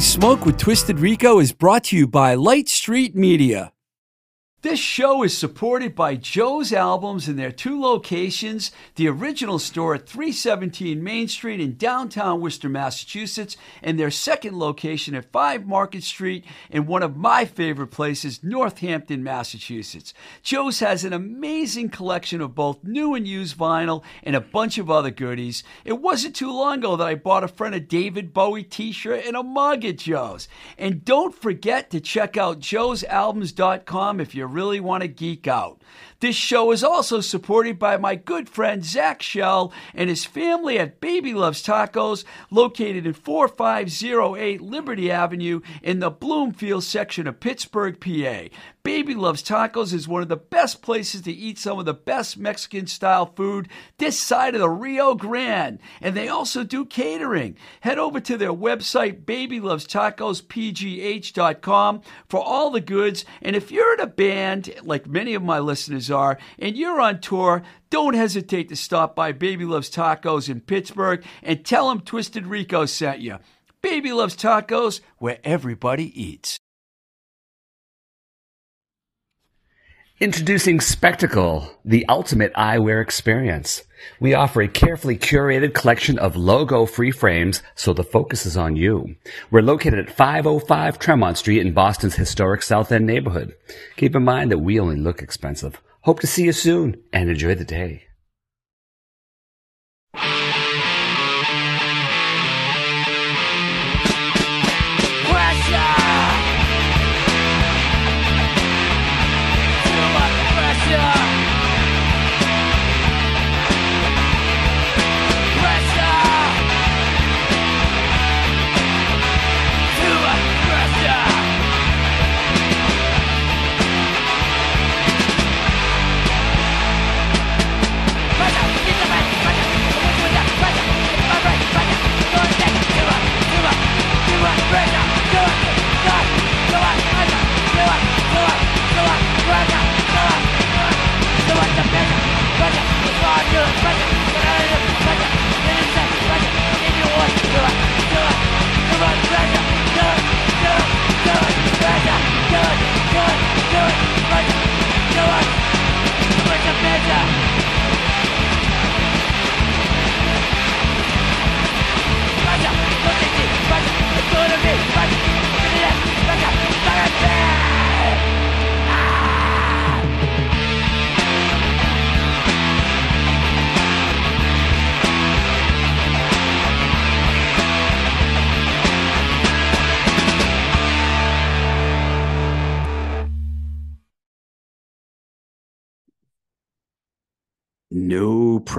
Smoke with Twisted Rico is brought to you by Light Street Media. This show is supported by Joe's Albums in their two locations the original store at 317 Main Street in downtown Worcester, Massachusetts, and their second location at 5 Market Street in one of my favorite places, Northampton, Massachusetts. Joe's has an amazing collection of both new and used vinyl and a bunch of other goodies. It wasn't too long ago that I bought a friend a David Bowie t shirt and a mug at Joe's. And don't forget to check out joe'salbums.com if you're really want to geek out. This show is also supported by my good friend Zach Shell and his family at Baby Loves Tacos, located in 4508 Liberty Avenue in the Bloomfield section of Pittsburgh, PA. Baby Loves Tacos is one of the best places to eat some of the best Mexican style food this side of the Rio Grande. And they also do catering. Head over to their website, babylovestacospgh.com, for all the goods. And if you're in a band, like many of my listeners are, and you're on tour, don't hesitate to stop by Baby Loves Tacos in Pittsburgh and tell them Twisted Rico sent you. Baby Loves Tacos, where everybody eats. Introducing Spectacle, the ultimate eyewear experience. We offer a carefully curated collection of logo-free frames so the focus is on you. We're located at 505 Tremont Street in Boston's historic South End neighborhood. Keep in mind that we only look expensive. Hope to see you soon and enjoy the day.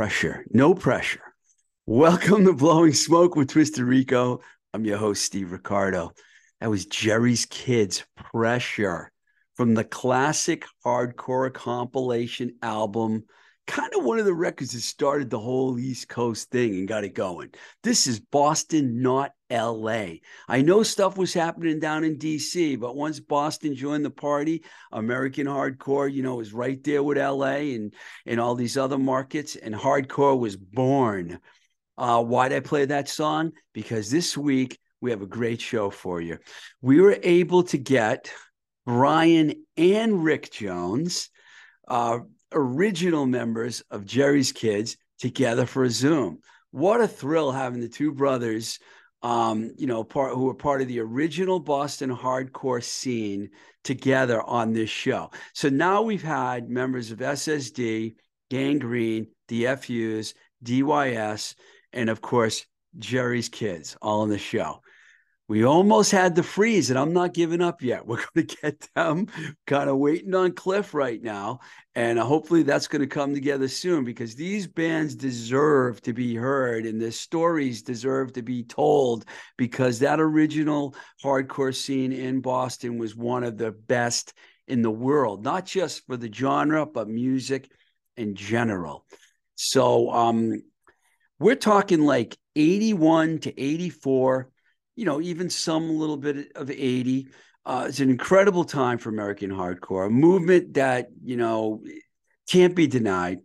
Pressure. No pressure. Welcome to Blowing Smoke with Twisted Rico. I'm your host, Steve Ricardo. That was Jerry's Kids Pressure from the classic hardcore compilation album. Kind of one of the records that started the whole East Coast thing and got it going. This is Boston, not LA. I know stuff was happening down in DC, but once Boston joined the party, American hardcore, you know, was right there with LA and and all these other markets, and hardcore was born. Uh, why'd I play that song? Because this week we have a great show for you. We were able to get Brian and Rick Jones, uh, original members of Jerry's Kids, together for a Zoom. What a thrill having the two brothers um, you know, part who were part of the original Boston hardcore scene together on this show. So now we've had members of SSD, Gang Green, the FUs, DYS, and of course Jerry's Kids all on the show. We almost had the freeze, and I'm not giving up yet. We're going to get them kind of waiting on Cliff right now. And uh, hopefully that's going to come together soon because these bands deserve to be heard and their stories deserve to be told because that original hardcore scene in Boston was one of the best in the world, not just for the genre, but music in general. So um, we're talking like 81 to 84 you know, even some little bit of 80. Uh, it's an incredible time for American hardcore, a movement that, you know, can't be denied.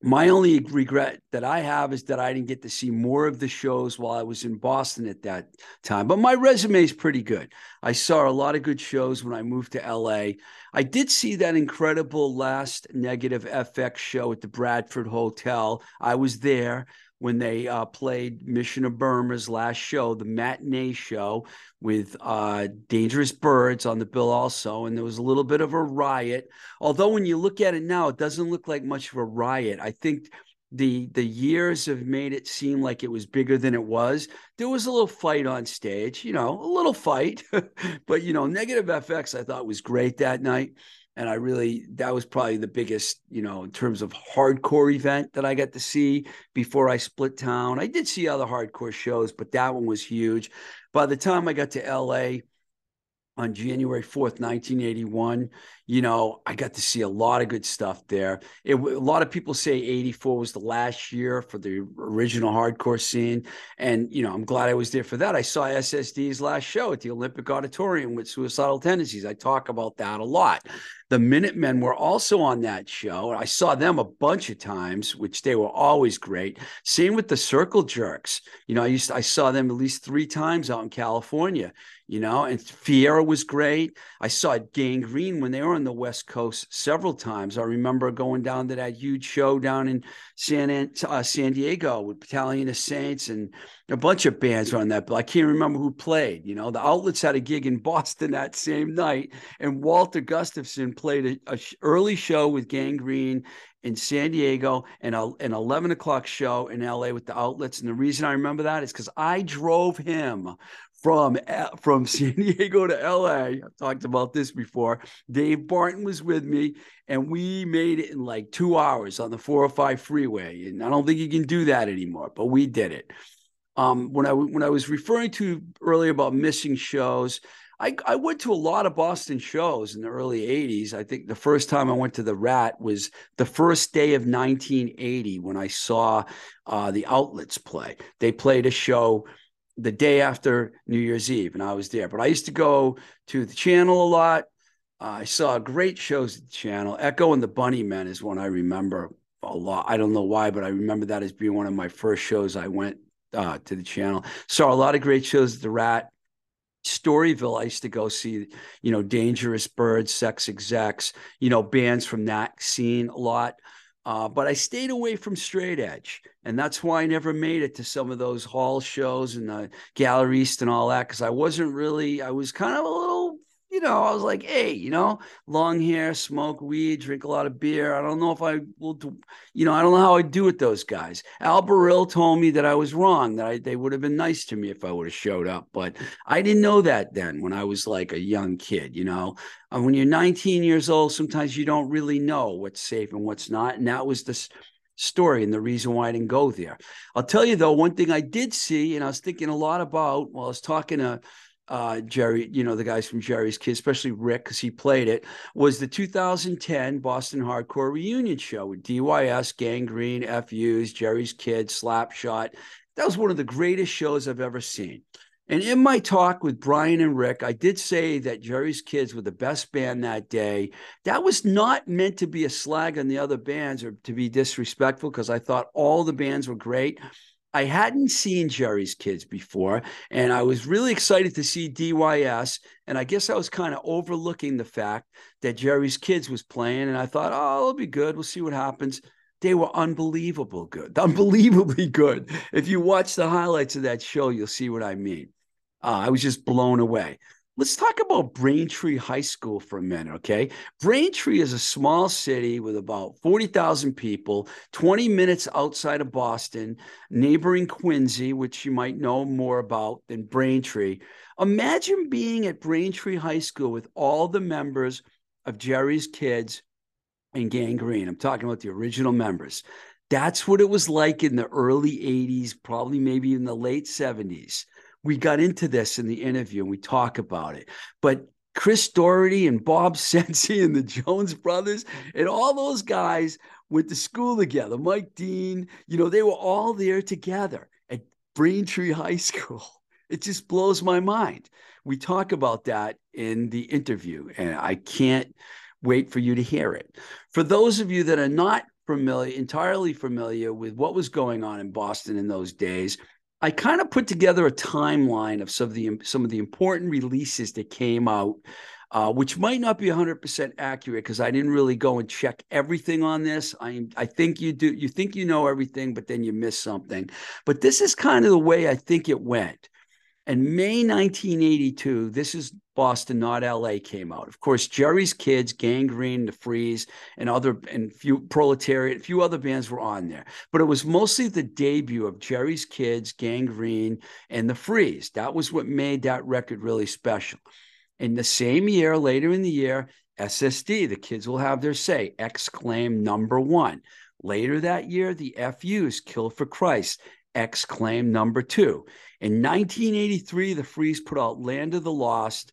my only regret that I have is that I didn't get to see more of the shows while I was in Boston at that time. But my resume is pretty good. I saw a lot of good shows when I moved to LA. I did see that incredible last negative FX show at the Bradford Hotel. I was there when they uh, played Mission of Burma's last show, the matinee show with uh, Dangerous Birds on the bill also, and there was a little bit of a riot. Although when you look at it now, it doesn't look like much of a riot. I think the the years have made it seem like it was bigger than it was. There was a little fight on stage, you know, a little fight, but you know, Negative FX I thought was great that night and I really that was probably the biggest, you know, in terms of hardcore event that I got to see before I split town. I did see other hardcore shows, but that one was huge. By the time I got to LA, on January 4th, 1981. You know, I got to see a lot of good stuff there. It, a lot of people say 84 was the last year for the original hardcore scene. And, you know, I'm glad I was there for that. I saw SSD's last show at the Olympic Auditorium with Suicidal Tendencies. I talk about that a lot. The Minutemen were also on that show. I saw them a bunch of times, which they were always great. Same with the Circle Jerks. You know, I used to, I saw them at least three times out in California you know, and Fiera was great. I saw Gang Green when they were on the West Coast several times. I remember going down to that huge show down in San uh, San Diego with Battalion of Saints and a bunch of bands on that, but I can't remember who played. You know, the Outlets had a gig in Boston that same night, and Walter Gustafson played a, a early show with Gang Green in San Diego and a, an 11 o'clock show in LA with the outlets. And the reason I remember that is because I drove him from from San Diego to LA. I've talked about this before. Dave Barton was with me, and we made it in like two hours on the 405 freeway. And I don't think you can do that anymore, but we did it. Um, when I when I was referring to earlier about missing shows, I, I went to a lot of Boston shows in the early 80s. I think the first time I went to the Rat was the first day of 1980 when I saw uh, the Outlets play. They played a show the day after New Year's Eve, and I was there. But I used to go to the channel a lot. Uh, I saw great shows at the channel. Echo and the Bunnymen is one I remember a lot. I don't know why, but I remember that as being one of my first shows I went uh, to the channel. Saw a lot of great shows at the Rat. Storyville, I used to go see, you know, Dangerous Birds, Sex Execs, you know, bands from that scene a lot. Uh, but I stayed away from straight edge. And that's why I never made it to some of those hall shows and the Gallery East and all that, because I wasn't really, I was kind of a little, you know, I was like, hey, you know, long hair, smoke weed, drink a lot of beer. I don't know if I will do, you know, I don't know how I'd do with those guys. Al Barile told me that I was wrong, that I, they would have been nice to me if I would have showed up. But I didn't know that then when I was like a young kid, you know. And when you're 19 years old, sometimes you don't really know what's safe and what's not. And that was the story and the reason why I didn't go there. I'll tell you though, one thing I did see, and I was thinking a lot about while I was talking to uh, Jerry, you know, the guys from Jerry's Kids, especially Rick, because he played it, was the 2010 Boston Hardcore Reunion Show with DYS, Gang Green, FUs, Jerry's Kids, Slapshot. That was one of the greatest shows I've ever seen. And in my talk with Brian and Rick, I did say that Jerry's Kids were the best band that day. That was not meant to be a slag on the other bands or to be disrespectful because I thought all the bands were great. I hadn't seen Jerry's Kids before, and I was really excited to see DYS. And I guess I was kind of overlooking the fact that Jerry's Kids was playing, and I thought, oh, it'll be good. We'll see what happens. They were unbelievable good, unbelievably good. If you watch the highlights of that show, you'll see what I mean. Uh, I was just blown away. Let's talk about Braintree High School for a minute, okay? Braintree is a small city with about 40,000 people, 20 minutes outside of Boston, neighboring Quincy, which you might know more about than Braintree. Imagine being at Braintree High School with all the members of Jerry's Kids and Gang Green. I'm talking about the original members. That's what it was like in the early 80s, probably maybe in the late 70s we got into this in the interview and we talk about it. But Chris Doherty and Bob Cenci and the Jones brothers and all those guys went to school together. Mike Dean, you know, they were all there together at Braintree High School. It just blows my mind. We talk about that in the interview, and I can't wait for you to hear it. For those of you that are not familiar, entirely familiar with what was going on in Boston in those days, I kind of put together a timeline of some of the some of the important releases that came out, uh, which might not be 100% accurate because I didn't really go and check everything on this. I I think you do. You think you know everything, but then you miss something. But this is kind of the way I think it went. And May 1982, this is Boston, not LA, came out. Of course, Jerry's Kids, Gang Green, The Freeze, and other and few Proletariat, a few other bands were on there. But it was mostly the debut of Jerry's Kids, Gang Green, and The Freeze. That was what made that record really special. In the same year, later in the year, SSD, the kids will have their say, exclaim number one. Later that year, the FUs, Kill for Christ, exclaim number two. In 1983, the Freeze put out Land of the Lost.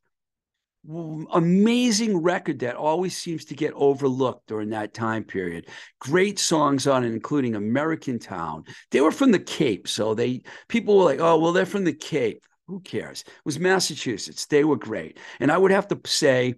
Amazing record that always seems to get overlooked during that time period. Great songs on it, including American Town. They were from the Cape, so they people were like, "Oh, well, they're from the Cape. Who cares?" It was Massachusetts. They were great, and I would have to say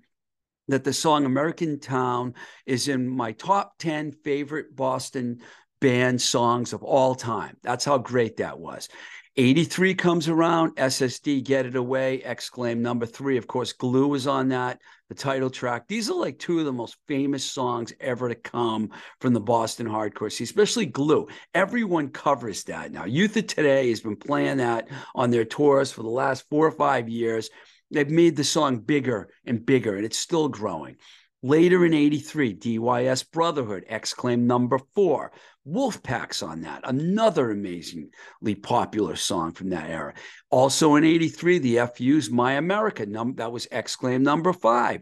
that the song American Town is in my top 10 favorite Boston band songs of all time. That's how great that was. 83 comes around, SSD, Get It Away, exclaim number three. Of course, Glue is on that, the title track. These are like two of the most famous songs ever to come from the Boston hardcore scene, especially Glue. Everyone covers that now. Youth of Today has been playing that on their tours for the last four or five years. They've made the song bigger and bigger, and it's still growing. Later in 83, DYS Brotherhood, exclaim number four. Wolfpack's on that, another amazingly popular song from that era. Also in 83, the FU's My America, num- that was exclaim number five.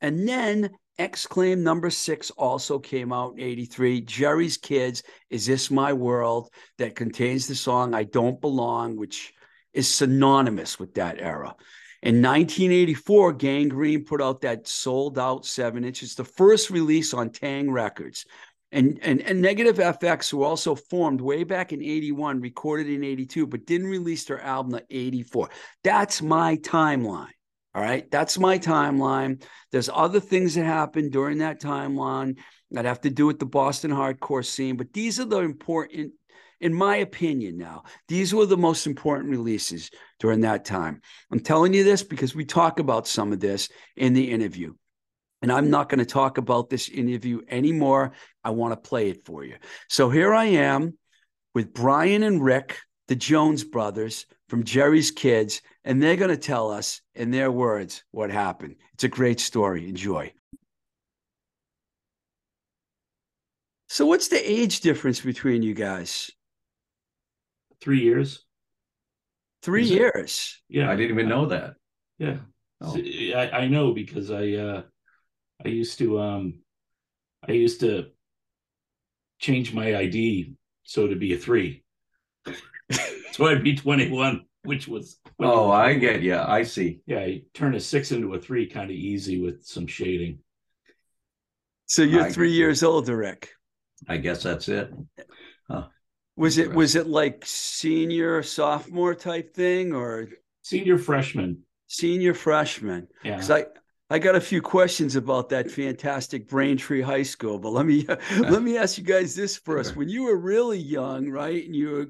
And then exclaim number six also came out in 83. Jerry's Kids, Is This My World, that contains the song I Don't Belong, which is synonymous with that era. In 1984, Gang Green put out that sold out seven inch. It's the first release on Taang Records. And, and, and Negative FX, who also formed way back in 81, recorded in 82, but didn't release their album in 84. That's my timeline. All right. That's my timeline. There's other things that happened during that timeline that have to do with the Boston hardcore scene, but these are the important in my opinion now these were the most important releases during that time i'm telling you this because we talk about some of this in the interview and i'm not going to talk about this interview anymore i want to play it for you so here i am with brian and rick the jones brothers from jerry's kids and they're going to tell us in their words what happened it's a great story enjoy so what's the age difference between you guys three years. Three Is it? years. Yeah, I didn't even know that. Yeah, Oh. So, I, I know because I uh I used to um I used to change my ID so to be a three. so I'd be 21, which was Oh, I get you. I see. yeah, you turn a six into a three kind of easy with some shading. So you're I three get you. years older, Rick. I guess that's it. Was it was it like senior sophomore type thing or Senior freshman. senior freshman? Yeah. Because I I got a few questions about that fantastic Braintree High School, but let me let me ask you guys this first. Sure. When you were really young, right, and you were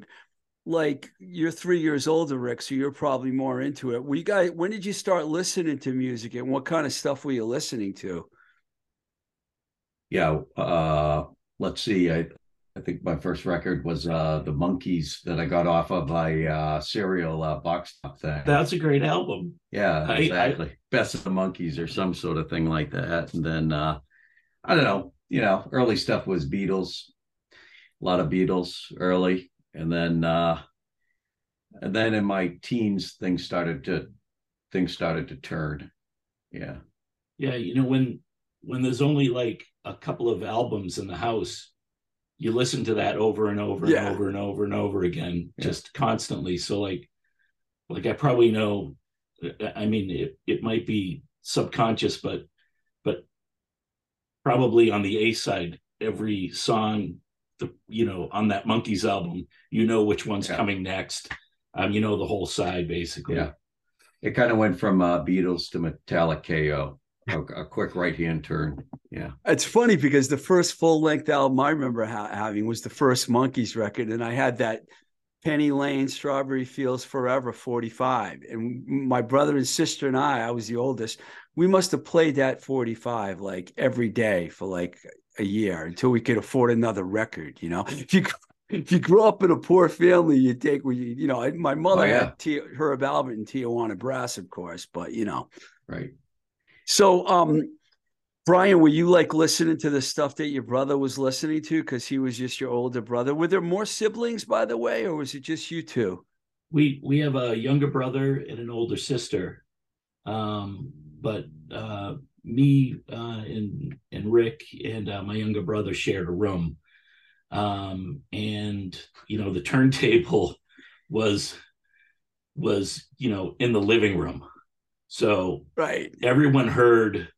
like you're three years older, Rick, so you're probably more into it. Were you guys when did you start listening to music and what kind of stuff were you listening to? Yeah. Uh, let's see. I I think my first record was uh the Monkees that I got off of a uh cereal uh, box top thing. That's a great album. yeah, I- I- exactly. Best of the Monkees or some sort of thing like that. And then uh I don't know, you know, early stuff was Beatles, a lot of Beatles early. And then uh and then in my teens things started to things started to turn. Yeah. Yeah, you know when when there's only like a couple of albums in the house, you listen to that over and over Yeah. and over and over and over again, Yeah. just constantly. So like, like I probably know. I mean, it it might be subconscious, but but probably on the A side, every song, the you know on that Monkees album, you know which one's Yeah. coming next. Um, you know the whole side basically. Yeah. It kind of went from uh Beatles to Metallic KO a, a quick right hand turn. Yeah. It's funny because the first full length album I remember ha- having was the first Monkees record, and I had that Penny Lane Strawberry Fields Forever 45. And my brother and sister and I, I was the oldest, we must have played that 45 like every day for like a year until we could afford another record. You know, if you if you grow up in a poor family, you take what you you know. My mother Oh, yeah. had T- Herb Alpert and Tijuana Brass, of course, but you know. Right. So, um, Brian, were you like listening to the stuff that your brother was listening to because he was just your older brother? Were there more siblings, by the way, or was it just you two? we we have a younger brother and an older sister um but uh me uh and and rick and uh, my younger brother shared a room um and you know the turntable was was you know in the living room so Right. everyone heard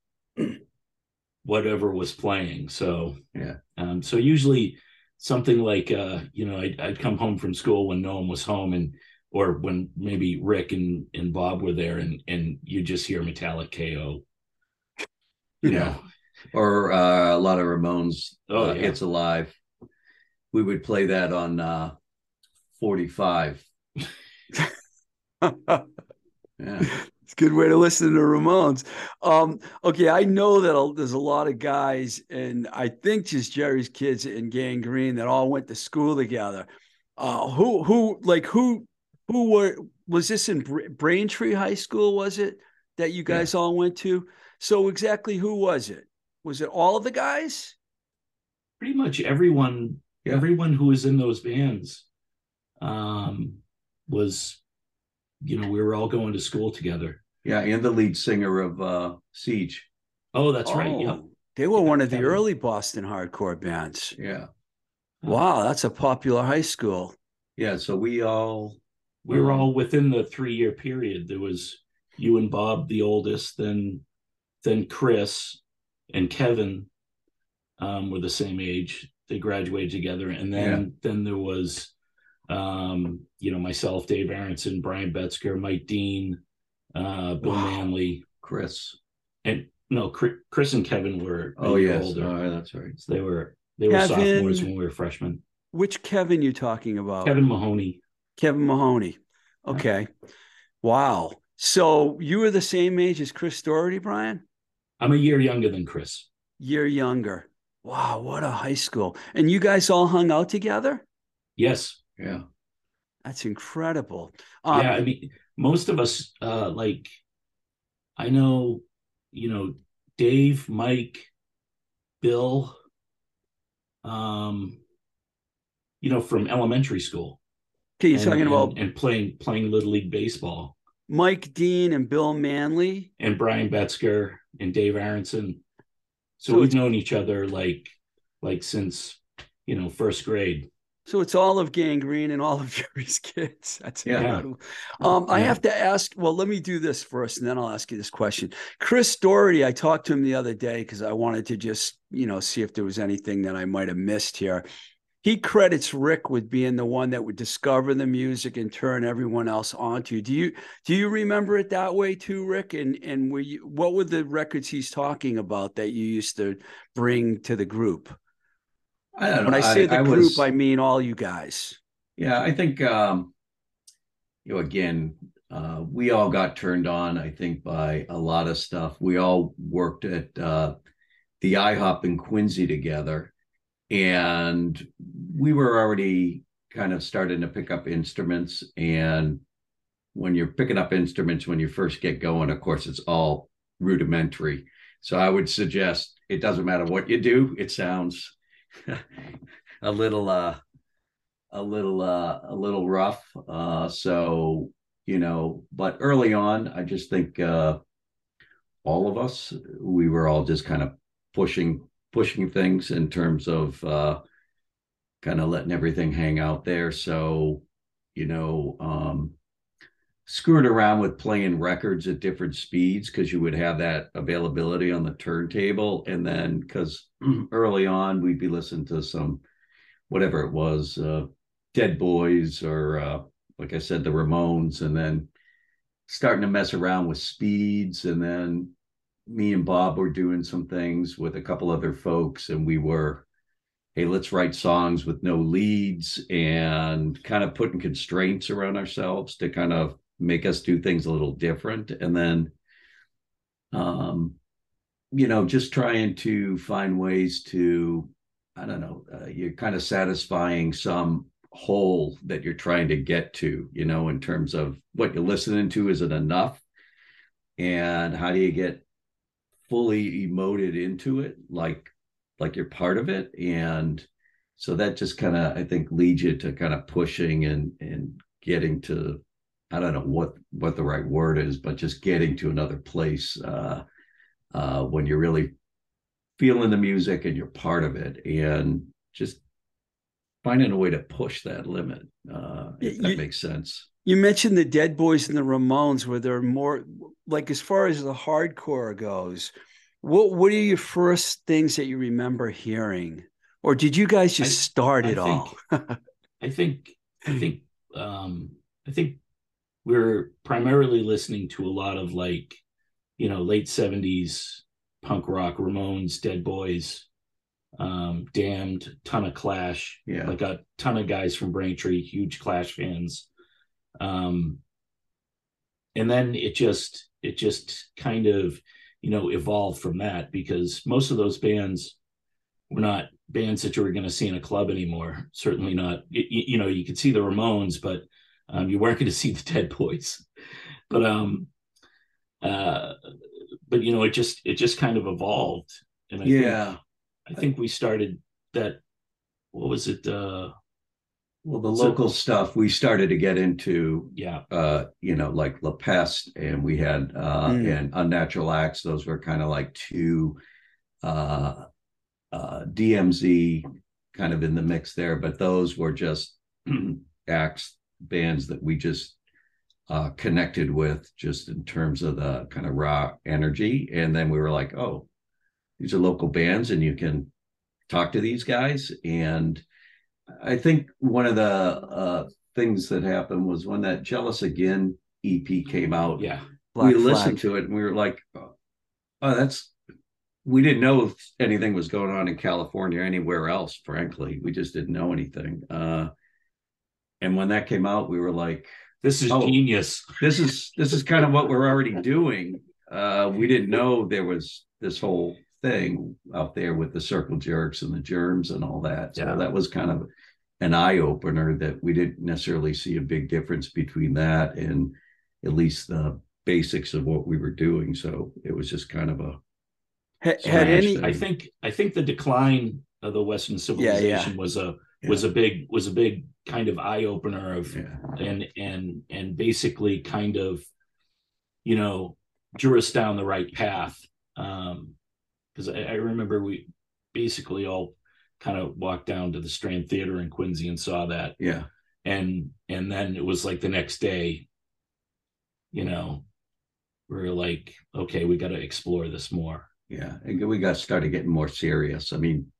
whatever was playing so Yeah. um so usually something like uh you know I'd, I'd come home from school when no one was home and or when maybe rick and and bob were there and and you just hear metallic ko you Yeah. know Or uh, a lot of Ramones. Oh, uh, yeah. It's Alive. We would play that on uh, 45. Yeah. It's a good way to listen to Ramones. Um, okay, I know that there's a lot of guys, and I think just Jerry's kids in Gang Green that all went to school together. Uh, who, who, like, who, who were was this in Bra- Braintree High School? Was it that you guys all went to? So exactly who was it? Was it all of the guys? pretty much everyone Yeah. everyone who was in those bands um was you know we were all going to school together Yeah. And the lead singer of uh, Siege. oh that's right yep. Oh, They were one of the Kevin. early Boston hardcore bands. Yeah. Wow, that's a popular high school. Yeah. So we all. we were um, all within the three year period there was you and bob the oldest then then chris and kevin um were the same age they graduated together and then then there was um you know myself dave aronson brian Betzger, mike dean uh bill Wow. manley Chris. and no chris and kevin were Oh, year yes. older Oh, that's right. So they were they were sophomores when we were freshmen Which Kevin you talking about? kevin mahoney Kevin Mahoney. Okay. Wow. So you were the same age as Chris Doherty, Brian? i'm a year younger than chris Year younger. Wow, what a high school. And you guys all hung out together? yes Yeah. That's incredible. Um, yeah i mean most of us uh like i know you know dave mike bill um you know from elementary school okay, you're and, talking about and playing playing little league baseball Mike Dean and Bill Manley. and brian Betzger and dave aronson so, So we've known each other like like since you know first grade So it's all of Gang Green and all of Jerry's kids. That's Yeah. incredible. Um, I have to ask. Well, let me do this first, and then I'll ask you this question. Chris Doherty, I talked to him the other day because I wanted to just, you know, see if there was anything that I might have missed here. He credits Rick with being the one that would discover the music and turn everyone else onto. Do you do you remember it that way too, Rick? And and were you, what were the records he's talking about that you used to bring to the group? I don't know. When I say the group, was- I mean all you guys. Yeah, I think um, you know, again, uh, we all got turned on, I think, by a lot of stuff. We all worked at uh, the IHOP in Quincy together, and we were already kind of starting to pick up instruments. And when you're picking up instruments, when you first get going, of course, it's all rudimentary. So I would suggest it doesn't matter what you do, it sounds a little uh a little uh a little rough uh so you know but early on i just think uh all of us we were all just kind of pushing pushing things in terms of uh kind of letting everything hang out there. So you know um screwed around with playing records at different speeds because you would have that availability on the turntable. And then because early on we'd be listening to some whatever it was uh Dead Boys or uh, like I said, the Ramones, and then starting to mess around with speeds, and then me and Bob were doing some things with a couple other folks, and we were, hey, let's write songs with no leads and kind of putting constraints around ourselves to kind of make us do things a little different. And then, um, you know, just trying to find ways to, I don't know, uh, you're kind of satisfying some hole that you're trying to get to, you know, in terms of what you're listening to, is it enough? And how do you get fully emoted into it like like you're part of it and so that just kind of i think leads you to kind of pushing and and getting to i don't know what what the right word is but just getting to another place uh uh when you're really feeling the music and you're part of it and just finding a way to push that limit uh if You- that makes sense You mentioned the Dead Boys and the Ramones, where they're more like as far as the hardcore goes. What what are your first things that you remember hearing, or did you guys just I- start I it all? I think I think um I think we're primarily listening to a lot of like, you know, late 70s punk rock, Ramones, Dead Boys, um, Damned, ton of Clash, yeah like a ton of guys from Braintree, huge Clash fans. Um and then it just it just kind of, you know, evolved from that because most of those bands were not bands that you were going to see in a club anymore. Certainly not. You, you know, you could see the Ramones, but um, you weren't going to see the Dead Boys. But um, uh, but you know, it just it just kind of evolved, and I yeah think, I think we started that. What was it? Uh, well the So- local stuff we started to get into yeah, uh you know like La Peste and we had uh Mm. and Unnatural Acts those were kind of like two uh uh DMZ kind of in the mix there but those were just acts bands that we just uh connected with just in terms of the kind of raw energy and then we were like oh these are local bands and you can talk to these guys and I think one of the uh things that happened was when that Jealous Again EP came out. yeah, Black we listened to it and we were like, oh, that's, we didn't know if anything was going on in California or anywhere else, frankly. We just didn't know anything. Uh, and when that came out, we were like, this is Oh. genius. this is, this is kind of what we're already doing. Uh, we didn't know there was this whole thing out there with the circle jerks and the germs and all that. So Yeah. that was kind of an eye opener that we didn't necessarily see a big difference between that and at least the basics of what we were doing. So it was just kind of a Ha- had any? understand. I think I think the decline of the Western civilization was a was a big was a big kind of eye opener of yeah, and and and basically kind of you know drew us down the right path. Um because I, I remember we basically all kind of walked down to the strand theater in quincy and saw that. Yeah, and and then it was like the next day you know we are like okay we got to explore this more. Yeah. And we got started getting more serious. I mean,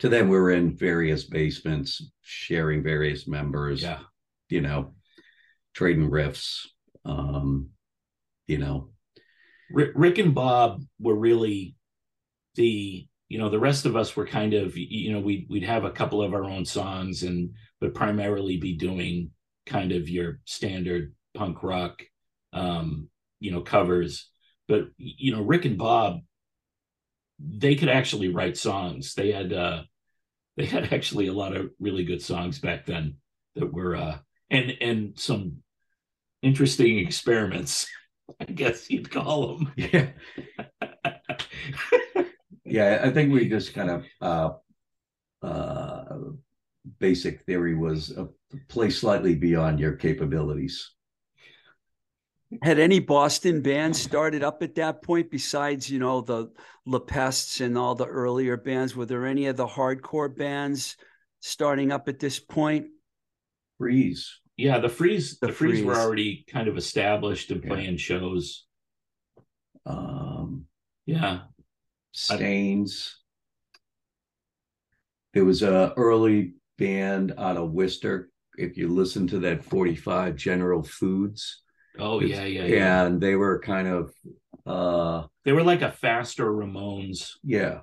to them, we were in various basements, sharing various members. yeah you know, trading riffs. Um, you know, Rick, Rick and Bob were really the you know the rest of us were kind of you know we'd we'd have a couple of our own songs and but primarily be doing kind of your standard punk rock um you know covers but you know Rick and Bob they could actually write songs they had uh they had actually a lot of really good songs back then that were uh and and some interesting experiments I guess you'd call them. yeah, yeah. I think we just kind of uh, uh, basic theory was a play slightly beyond your capabilities. Had any Boston bands started up at that point besides, you know, the La Pestes and all the earlier bands? Were there any of the hardcore bands starting up at this point? Freeze. Yeah, the freeze, The the, freeze, were already kind of established and Yeah. playing shows. Um, Yeah, Stains. There was a early band out of Worcester. If you listen to that 45 General Foods, Oh yeah, yeah, yeah. and they were kind of uh They were like a faster Ramones. yeah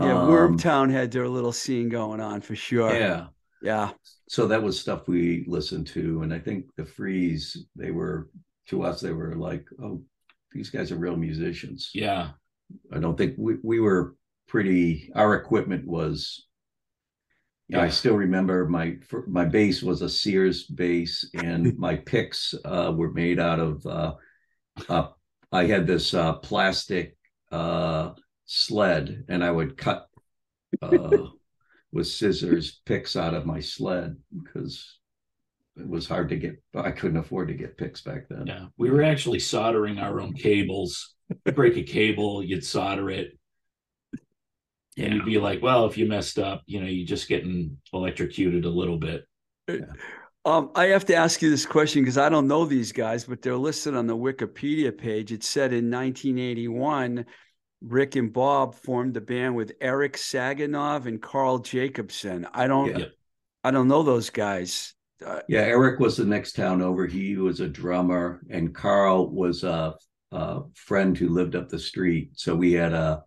Yeah, Um, Wormtown had their little scene going on for sure. yeah Yeah. so that was stuff we listened to and i think the freeze they were to us they were like oh these guys are real musicians Yeah, i don't think we, we were pretty our equipment was yeah. I still remember my my bass was a Sears bass, and my picks uh, were made out of. Uh, uh, I had this uh, plastic uh, sled, and I would cut uh, with scissors picks out of my sled because it was hard to get. I couldn't afford to get picks back then. yeah. We were actually soldering our own cables. Break a cable, you'd solder it, and you'd be like, "Well, if you messed up, you know, you're just getting electrocuted a little bit." Um, I have to ask you this question because I don't know these guys, but they're listed on the Wikipedia page. It said in 1981, Rick and Bob formed the band with Eric Saganov and Carl Jacobson. I don't, Yeah. I don't know those guys. Uh, Yeah, Eric was the next town over. He was a drummer, and Carl was a, a friend who lived up the street. So we had a,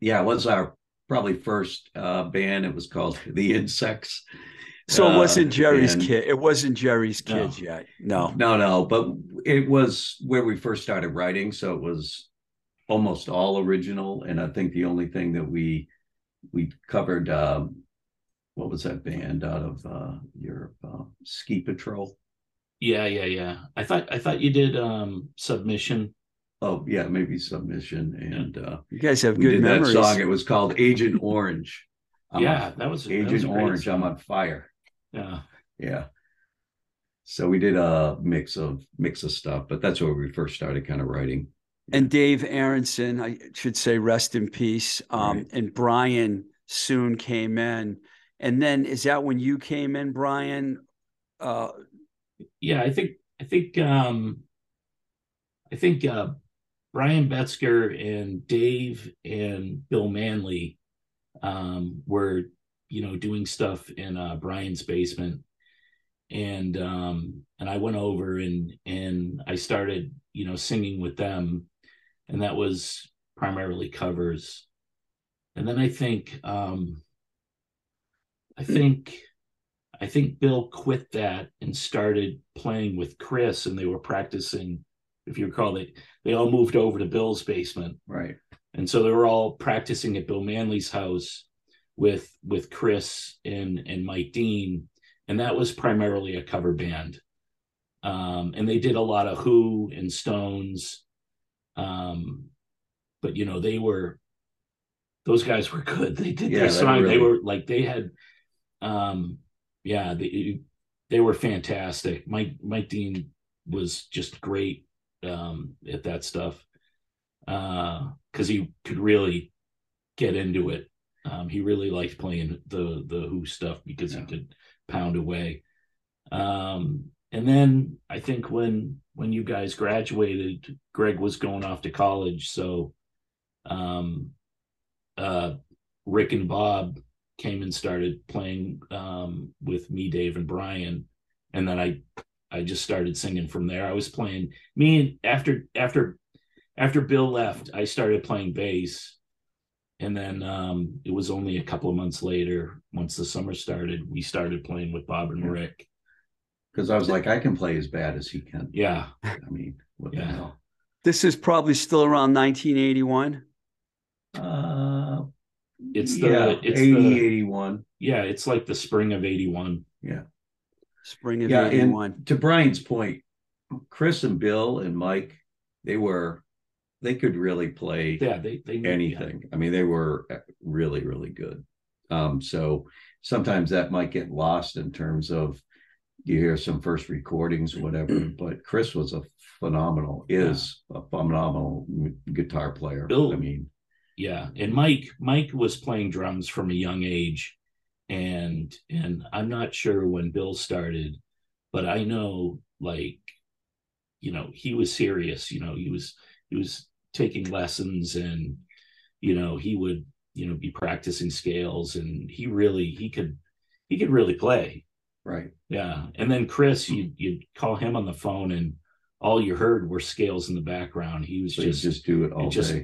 yeah, it was our probably first uh, band. It was called the Insects. so it Uh, wasn't Jerry's and- kid. It wasn't Jerry's No. kids yet. No. No, no, but it was where we first started writing. So it was almost all original, and I think the only thing that we we covered. Um, what was that band out of uh, Europe? Uh, Ski Patrol. Yeah, yeah, yeah. I thought I thought you did um submission. Oh yeah, maybe Submission, and uh, You guys have we good did memories. that song. It was called Agent Orange. I'm yeah, on- that was that was Agent a great Orange. I'm on fire. Yeah, Yeah. So we did a mix of mix of stuff, but that's where we first started kind of writing. and Dave Aronson, I should say, rest in peace. Um, Right. And Brian soon came in. And then is that when you came in, Brian? Uh, yeah. I think I think um I think uh Brian Betzger and Dave and Bill Manley um were you know doing stuff in uh Brian's basement. And um and I went over and and I started you know singing with them. And that was primarily covers. And then I think um I think I think Bill quit that and started playing with Chris and they were practicing if you recall they they all moved over to Bill's basement Right. and so they were all practicing at Bill Manley's house with with Chris and and Mike Dean, and that was primarily a cover band. Um, and they did a lot of Who and Stones, um, but you know they were those guys were good. They did Yeah, their song. They were like they had, um, yeah, they they were fantastic. Mike Mike Dean was just great um, at that stuff because he could really get into it. Um, he really liked playing the the Who stuff because Yeah. he could pound away. Um, and then I think when when you guys graduated, Greg was going off to college, so um, uh, Rick and Bob came and started playing um, with me, Dave, and Brian, and then I I just started singing from there. I was playing me and after after after Bill left, I started playing bass. And then um, it was only a couple of months later, once the summer started, we started playing with Bob and Rick. Because I was like, I can play as bad as he can. Yeah. I mean, what Yeah. the hell? this is probably still around 1981. Uh, It's the- yeah, it's 80, the- 81. Yeah. It's like the spring of 81. Spring of Yeah, 81. and to Brian's point, Chris and Bill and Mike, they were, they could really play Yeah. They, they knew- anything. I mean, they were really, really good. Um, so sometimes that might get lost in terms of you hear some first recordings, whatever. But Chris was a phenomenal, is a phenomenal guitar player. Bill- I mean, yeah and mike mike was playing drums from a young age and and i'm not sure when bill started but i know like you know he was serious you know he was he was taking lessons and you know he would you know be practicing scales and he really he could he could really play Right. Yeah. And then Chris, you you'd call him on the phone and all you heard were scales in the background. He was So just, just do it all day just-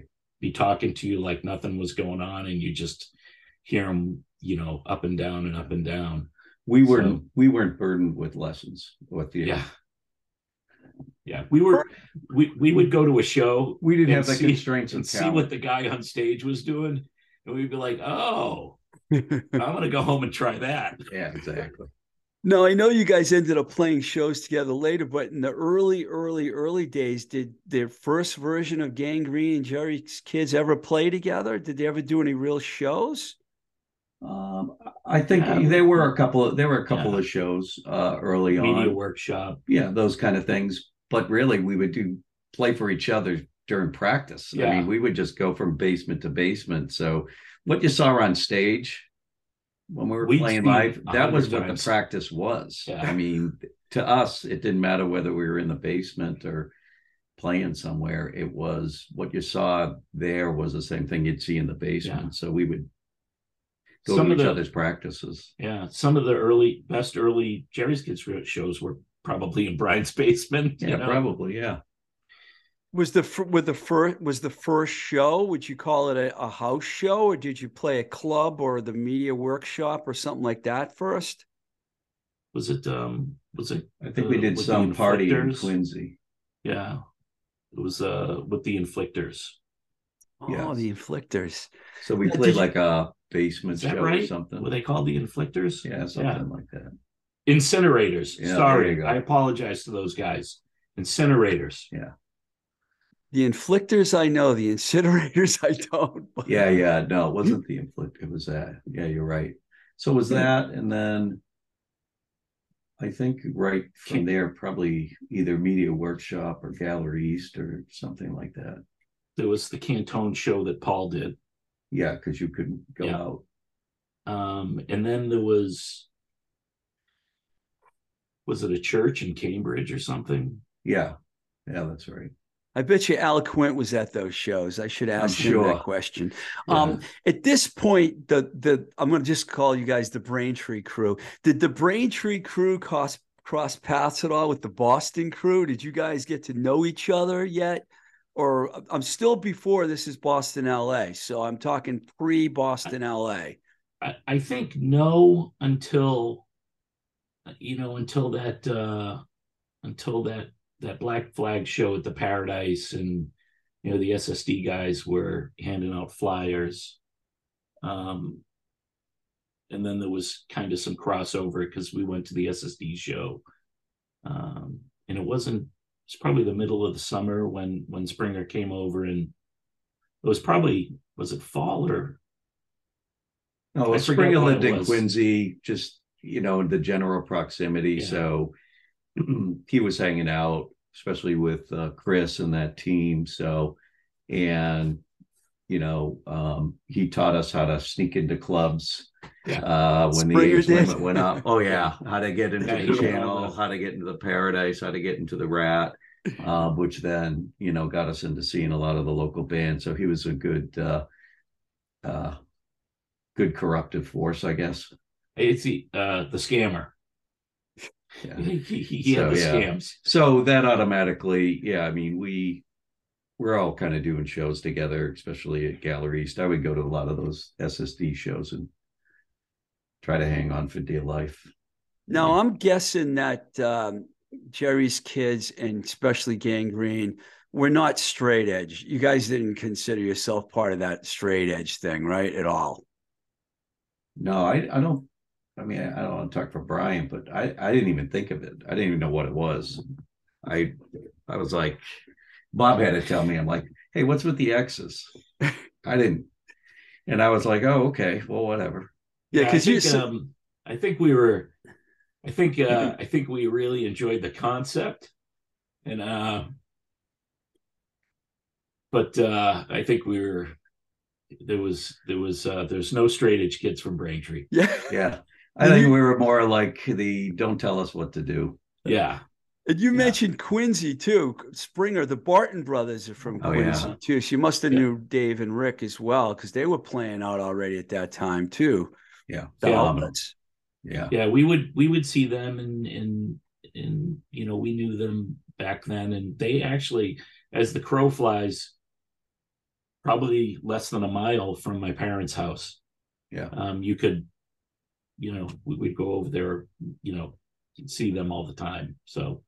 be talking to you like nothing was going on, and you just hear him, you know, up and down and up and down. We weren't So- we weren't burdened with lessons with the Yeah. Yeah. We were we we would go to a show we didn't have the see- constraints and see what the guy on stage was doing. And we'd be like, oh, I'm gonna go home and try that. yeah exactly No, I know you guys ended up playing shows together later, but in the early, early, early days, did the first version of Gang Green and Jerry's Kids ever play together? Did they ever do any real shows? Um i think Yeah. there were a couple of there were a couple Yeah. of shows uh early Media on Media workshop. yeah those kind of things but really we would do play for each other during practice i mean we would just go from basement to basement so what you saw on stage when we were We'd playing live that was what times. the practice was Yeah. i mean to us it didn't matter whether we were in the basement or playing somewhere it was what you saw there was the same thing you'd see in the basement Yeah. so we would go Some to of each the other's practices yeah, some of the early best early Jerry's Kids shows were probably in Brian's basement. yeah know? probably yeah Was the with the first was the first show? Would you call it a, a house show, or did you play a club or the media workshop or something like that first? Was it um was it i think we Uh, did some party in quincy yeah. It was uh with the inflictors. Oh, Yes. the Inflictors. So we Yeah, played did you- like a basement Is that show or right? something. Were they called the inflictors? yeah, something like that. Incinerators. Yeah, there Sorry. go. I apologize to those guys. Incinerators. Yeah. The Inflictors, I know. The Incinerators, I don't. but- Yeah, yeah. No, it wasn't the inflict. It was that. Yeah, you're right. So it was that, and then I think right from there, probably either Media Workshop or Gallery East or something like that. There was the Cantone show that Paul did. Yeah, because you couldn't go Yeah. out. Um, and then there was was it a church in Cambridge or something? Yeah, yeah, that's right. I bet you Al Quint was at those shows. I should ask him sure. that question. Um, at this point, the the I'm going to just call you guys the Braintree crew. Did the Braintree crew cross cross paths at all with the Boston crew? Did you guys get to know each other yet? Or I'm still before this is Boston, LA. So I'm talking pre Boston, LA. I, I think no until you know until that uh until that that black flag show at the paradise and you know the ssd guys were handing out flyers um and then there was kind of some crossover because we went to the ssd show um and it wasn't it's probably the middle of the summer when when Springa came over and it was probably was it fall or No, I well, Springa lived in was. Quincy, just you know, the general proximity. Yeah. So he was hanging out, especially with uh, Chris and that team. So, and you know, um, he taught us how to sneak into clubs Yeah. uh, when the Springa age did. limit went up. Oh yeah, how to get into Yeah, the channel, how to get into the paradise, how to get into the rat. Uh, which then you know got us into seeing a lot of the local bands. So he was a good, uh, uh, good corruptive force, I guess. It's the uh the scammer. Yeah. He, he, he had So, the yeah. scams. So that automatically, yeah, I mean, we we're all kind of doing shows together, especially at Gallery East. I would go to a lot of those SSD shows and try to hang on for dear life. Now I'm guessing that um, Jerry's kids and especially Gang Green were not straight edge. You guys didn't consider yourself part of that straight edge thing, right? At all. No, I I don't. I mean, I don't want to talk for Brian, but I I didn't even think of it. I didn't even know what it was. I I was like, Bob had to tell me. I'm like, hey, what's with the X's? I didn't, and I was like, oh, okay, well, whatever. Yeah, I because you um, I think we were I think uh I think we really enjoyed the concept and uh but uh I think we were there was there was uh there's no straight edge kids from Braintree. yeah. Yeah, I think we were more like the don't tell us what to do. Yeah. And you Yeah. mentioned Quincy too. Springa, the Barton brothers are from Oh, yeah. Quincy too. She must have Yeah. knew Dave and Rick as well because they were playing out already at that time too. Yeah, The Yeah. outlets. Yeah. yeah we would we would see them and and and you know we knew them back then and they actually as the crow flies probably less than a mile from my parents house Yeah. um you could you know we, we'd go over there you know see them all the time so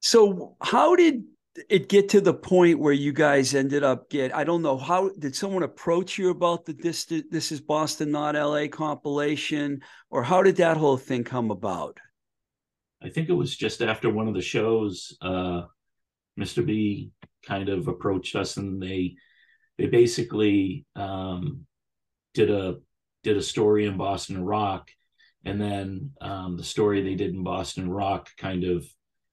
So how did it get to the point where you guys ended up get I don't know how did someone approach you about the this this is Boston not LA compilation or how did that whole thing come about? I think it was just after one of the shows, uh, Mr. B kind of approached us, and they they basically um, did a did a story in Boston Rock, and then um, the story they did in Boston Rock kind of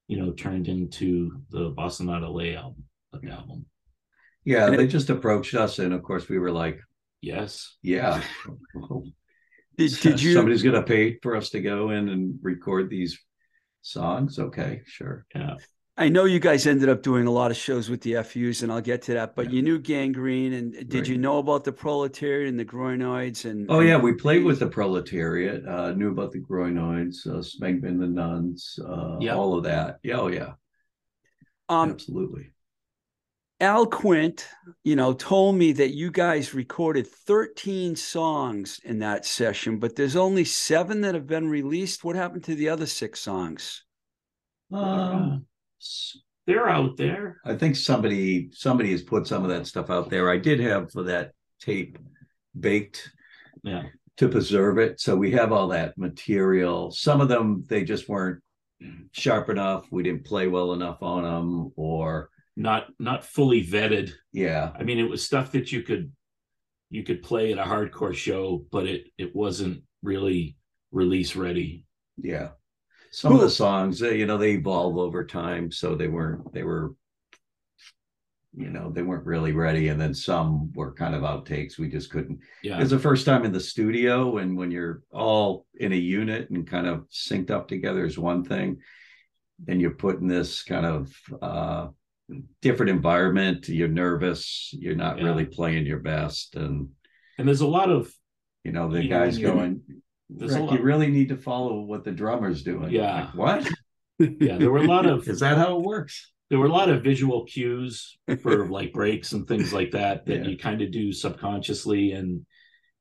you know turned into the Boston Not LA album. album. Yeah. And They it- just approached us, and of course, we were like, Yes, yeah. Did, did you Somebody's going to pay for us to go in and record these songs? Okay, sure. yeah, I know you guys ended up doing a lot of shows with the FUs, and I'll get to that. But Yeah. you knew Gang Green, and did Right. you know about the Proletariat and the Groinoids? And Oh yeah, we played with the proletariat. Uh, knew about the groinoids, uh, Smegman the nuns, uh, Yeah. all of that. Yeah, oh yeah, um, absolutely. Al Quint, you know, told me that you guys recorded 13 songs in that session, but there's only seven that have been released. What happened to the other six songs? Um, they're out there. I think somebody somebody has put some of that stuff out there. I did have for that tape baked Yeah, to preserve it, so we have all that material. Some of them they just weren't sharp enough. We didn't play well enough on them, or not not fully vetted. yeah, I mean, it was stuff that you could you could play at a hardcore show, but it it wasn't really release ready. Yeah. Some of the songs, uh, you know, they evolve over time, so they weren't they were you know, they weren't really ready and then some were kind of outtakes. We just couldn't. Yeah, It's the first time in the studio and when you're all in a unit and kind of synced up together is one thing. And you're put in this kind of uh different environment, you're nervous, you're not Yeah. really playing your best and and there's a lot of you know, the You guys going, there's a lot- you really need to follow what the drummer's doing. Yeah. Like, what? yeah. There were a lot of Is that how it works? there were a lot of visual cues for like breaks and things like that that Yeah. you kind of do subconsciously and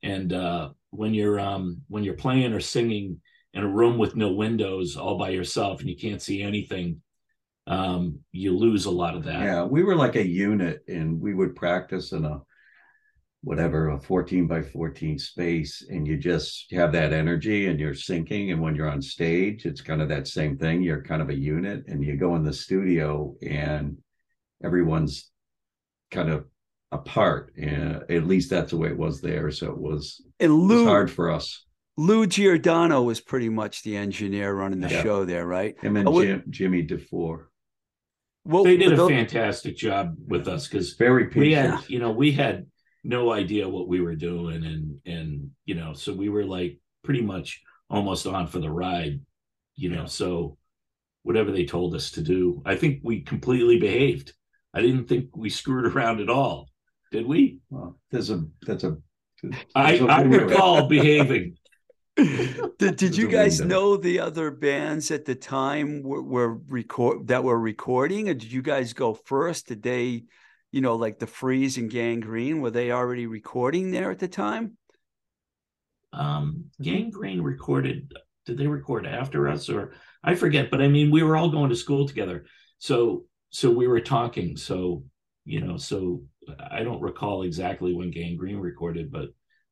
and uh when you're um when you're playing or singing in a room with no windows all by yourself and you can't see anything um you lose a lot of that Yeah, we were like a unit and we would practice in a whatever, a 14 by 14 space, and you just have that energy and you're syncing. And when you're on stage, it's kind of that same thing. You're kind of a unit, and you go in the studio and everyone's kind of apart. And at least that's the way it was there. So it was, And it was Lou, hard for us. Lou Giordano was pretty much the engineer running the Yeah. show there, right? Him and Oh, what- Jim, Jimmy Dufour. Well, they did a tho- fantastic job with us because Very we had you know we had no idea what we were doing and and you know so we were like pretty much almost on for the ride you know Yeah. so whatever they told us to do i think we completely behaved. I didn't think we screwed around at all did we? Well, there's a, that's a, i there's a i recall behaving. Did, did you guys know the other bands at the time were, were record that were recording, or did you guys go first? Did they, you know, like the Freeze and Gang Green, were they already recording there at the time? um Gang Green recorded did they record after us or i forget but i mean we were all going to school together so so we were talking so you know so i don't recall exactly when Gang Green recorded but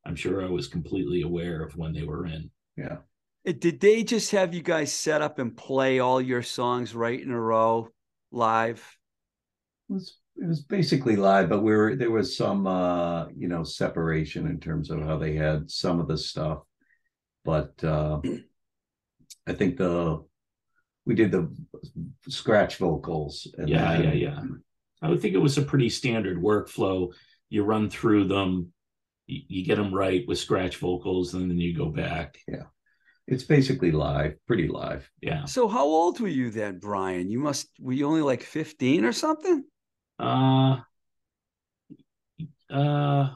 i'm sure i was completely aware of when they were in Yeah. Uh, Did they just have you guys set up and play all your songs right in a row live? It was it was basically live, but we were there was some uh you know separation in terms of how they had some of the stuff, but uh I think the we did the scratch vocals. And yeah then- yeah yeah i would think it was a pretty standard workflow you run through them you, you get them right with scratch vocals and then you go back Yeah It's basically live, pretty live. yeah So how old were you then, Brian? You must were you only like 15 or something? Uh, uh,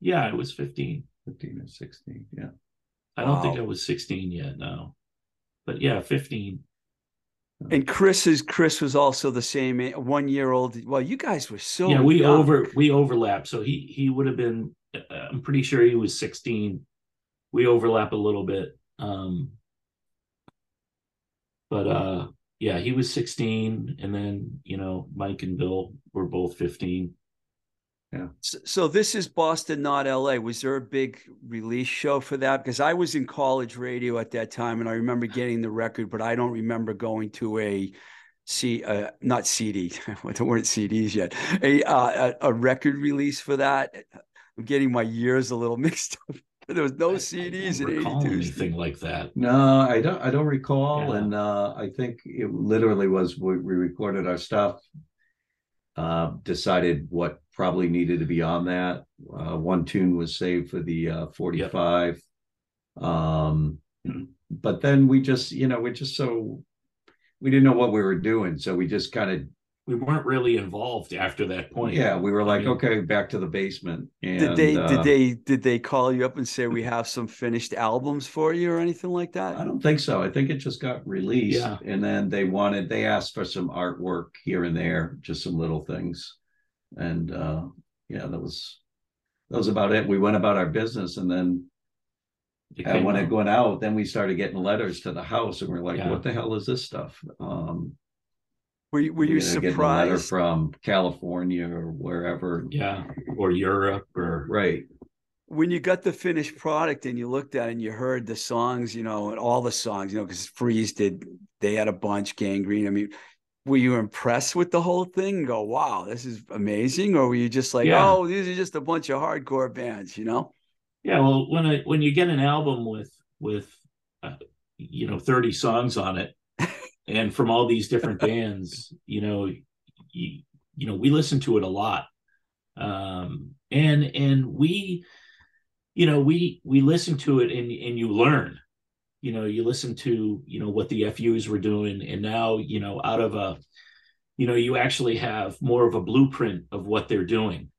yeah, it was 15. 15 or 16, yeah. I don't Wow. think I was 16 yet. No, but yeah, 15. And Chris's Chris was also the same a- one year old. Well, you guys were so yeah, we young. over we overlap. So he he would have been. uh, I'm pretty sure he was 16. We overlap a little bit. Um, but uh, yeah, he was 16, and then you know Mike and Bill were both 15. S- So this is Boston, not LA. Was there a big release show for that? Because I was in college radio at that time, and I remember getting the record, but I don't remember going to a C, uh, not CD. there weren't CDs yet. A, uh, a a record release for that. I'm getting my years a little mixed up. There was no I- I CDs don't in recall '82. anything like that. No, I don't. I don't recall, Yeah. and uh, I think it literally was we, we recorded our stuff, uh, decided what probably needed to be on that. Uh, one tune was saved for the uh, forty-five, um, but then we just, you know, we're just so we didn't know what we were doing, so we just kind of, We weren't really involved after that point. yeah, we were like, mean- okay, back to the basement. And, Did they uh, did they did they call you up and say we have some finished albums for you or anything like that? I don't think so. I think it just got released, Yeah. and then they wanted they asked for some artwork here and there, just some little things, and uh, yeah, that was that was about it. We went about our business, and then It uh, when out. it went out, then we started getting letters to the house, and we're like, Yeah. "What the hell is this stuff?" Um, Were you, were you know, a letter surprised? from California or wherever? yeah, or Europe, or Right. when you got the finished product and you looked at it and you heard the songs, you know, and all the songs, you know, because Freeze did, they had a bunch, Gang Green. I mean, were you impressed with the whole thing? and Go, wow, this is amazing, or were you just like, Yeah. oh, these are just a bunch of hardcore bands, you know? Yeah, well, when I when you get an album with with uh, you know thirty songs on it, and from all these different bands, you know, you, you know, we listen to it a lot, um, and and we, you know, we we listen to it and and you learn, you know, you listen to you know what the FUs were doing, and now you know out of a, you know, you actually have more of a blueprint of what they're doing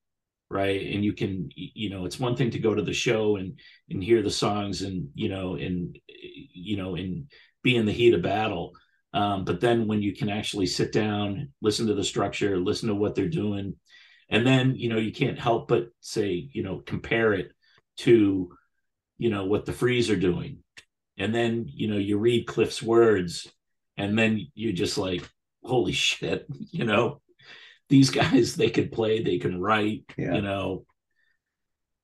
right? And you can you know it's one thing to go to the show and and hear the songs and you know and you know and be in the heat of battle um, but then when you can actually sit down listen to the structure listen to what they're doing and then you know you can't help but say you know compare it to you know what the freeze are doing. And then you know you read cliff's words and then you're just like holy shit you know? These guys they can play they can write Yeah. you know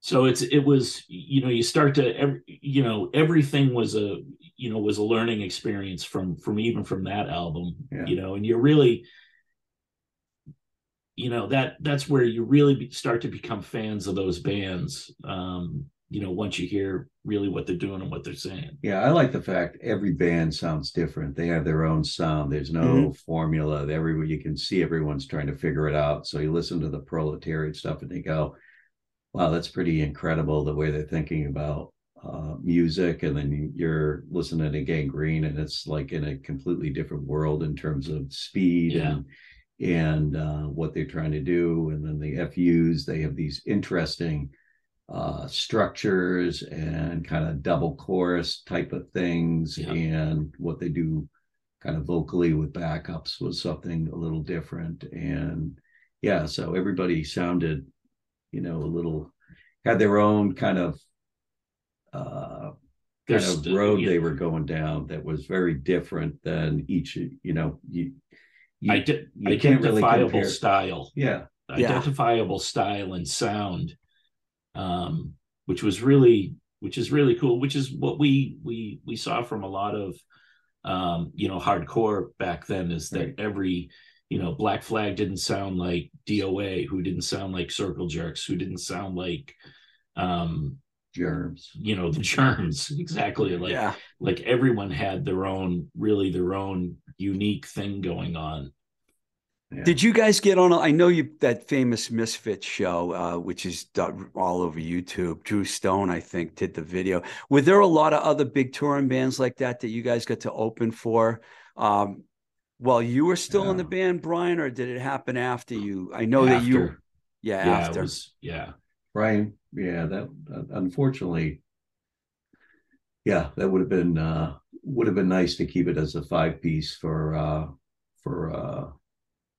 so it's it was you know you start to every, you know everything was a you know was a learning experience from from even from that album Yeah. you know and you're really you know that that's where you really start to become fans of those bands um you know once you hear really what they're doing and what they're saying Yeah, I like the fact every band sounds different. They have their own sound. There's no Mm-hmm. formula. Everyone you can see everyone's trying to figure it out. So you listen to the proletariat stuff and they go, "Wow, that's pretty incredible the way they're thinking about uh, music." And then you- you're listening to Gang Green, and it's like in a completely different world in terms of speed Yeah. and and uh, what they're trying to do. And then the FUs, they have these interesting uh, structures and kind of double chorus type of things. Yeah. And what they do kind of vocally with backups was something a little different. And yeah, so everybody sounded, you know, a little, had their own kind of, uh, kind There's of road yeah. they were going down that was very different than each, you know, you, you, Ide- you can't really identifiable compare. style Yeah. Yeah. identifiable style and sound um which was really which is really cool which is what we we we saw from a lot of um you know hardcore back then is that Right. every you know black flag didn't sound like doa who didn't sound like circle jerks who didn't sound like um Germs. you know the germs exactly like yeah. like everyone had their own really their own unique thing going on Yeah. Did you guys get on? I know you that famous Misfit show, uh, which is all over YouTube. Drew Stone, I think, did the video. Were there a lot of other big touring bands like that that you guys got to open for um, while you were still in the band, Brian, or did it happen after you? I know that you, yeah, yeah after. was yeah Brian, yeah, that uh, unfortunately, yeah, that would have been uh, would have been nice to keep it as a five piece for uh, for uh,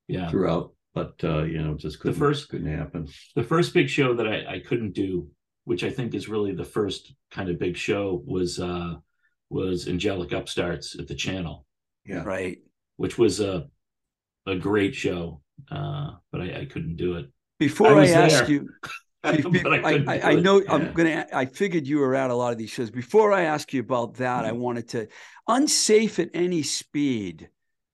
Yeah. throughout, but uh, you know, just couldn't, first- couldn't happen. The first big show that I, I couldn't do, which I think is really the first kind of big show, was uh was Angelic Upstarts at the channel, Yeah, Right. Which was a a great show. Uh, but I, I couldn't do it. Before I I, ask there. you, Be- I I, know Yeah. I'm gonna. I figured you were at a lot of these shows. Before I ask you about that, I wanted to unsafe at any speed.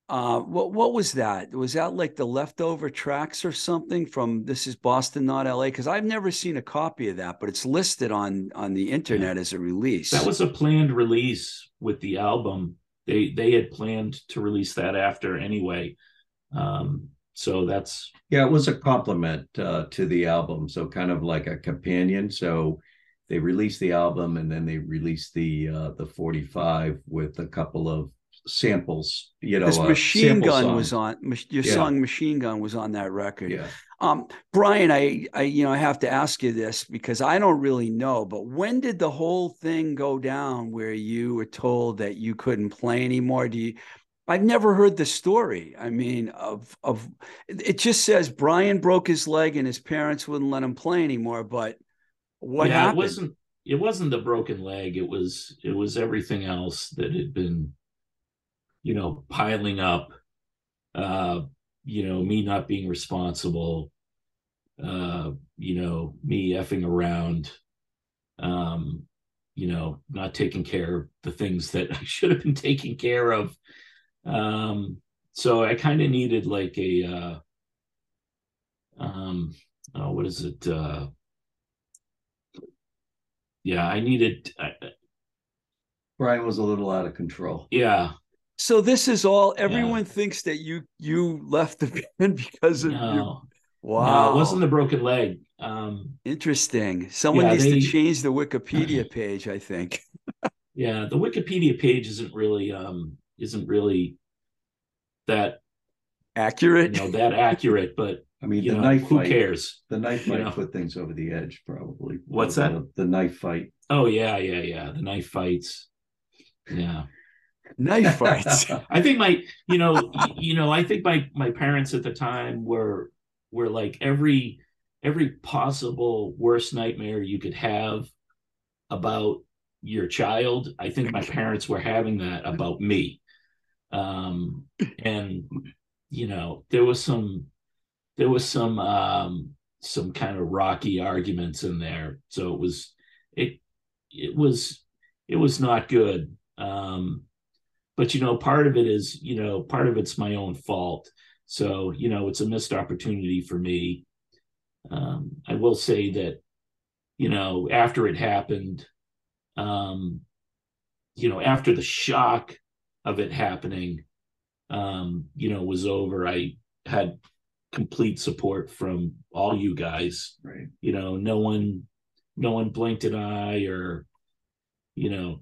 Uh, what what was that? Was that like the leftover tracks or something from This Is Boston, Not L.A.? Because I've never seen a copy of that, but it's listed on on the internet as a release. That was a planned release with the album. They they had planned to release that after anyway. Um, so that's yeah, it was a compliment uh, to the album, so kind of like a companion. So they released the album, and then they released the uh, the forty five with a couple of samples. You know, this uh, Machine sample Gun songs. was on. Your Yeah. song Machine Gun was on that record. Yeah, Um, Brian, I, I, you know, I have to ask you this because I don't really know, but when did the whole thing go down where you were told that you couldn't play anymore? Do you, I've never heard the story. I mean, of, of, it just says Brian broke his leg and his parents wouldn't let him play anymore, but what yeah, happened? it wasn't it wasn't the broken leg. It was it was everything else that had been, you know, piling up. Uh, you know, me not being responsible, uh, you know, me effing around, um, you know, not taking care of the things that I should have been taking care of. Um, so I kind of needed like a uh um oh, what is it? Uh yeah, I needed I, Brian was a little out of control. yeah, so this is all, everyone thinks that you, you left the band because of your, no, wow. no, it wasn't the broken leg. Um Interesting. Someone Yeah, needs they- to change the Wikipedia page, I think. yeah, the Wikipedia page isn't really um isn't really that Accurate. you know that accurate, but I mean, you the know, knife who fight. cares? The knife You fight know? put things over the edge, probably. What's The- that? The, knife fight. Oh yeah, yeah, yeah. The knife fights. Yeah. Knife fights. I think my, you know, you know, I think my my parents at the time were were like every every possible worst nightmare you could have about your child. I think my parents were having that about me. Um and you know, there was some there was some um some kind of rocky arguments in there. So it was it it was it was not good. Um but you know part of it is you know part of it's my own fault. So you know it's a missed opportunity for me. Um i will say that you know after it happened um you know after the shock of it happening um you know was over i had complete support from all you guys. Right. you know no one no one blinked an eye or you know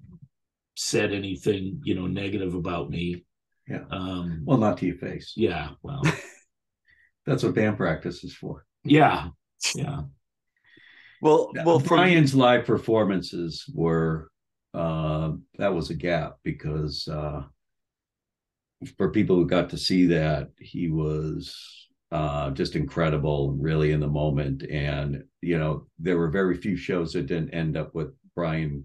said anything you know negative about me Yeah. um Well, not to your face. yeah well That's what band practice is for. yeah yeah Well, well, from Brian's live performances were uh, that was a gap because uh, for people who got to see that, he was uh, just incredible, really in the moment. And you know, there were very few shows that didn't end up with Brian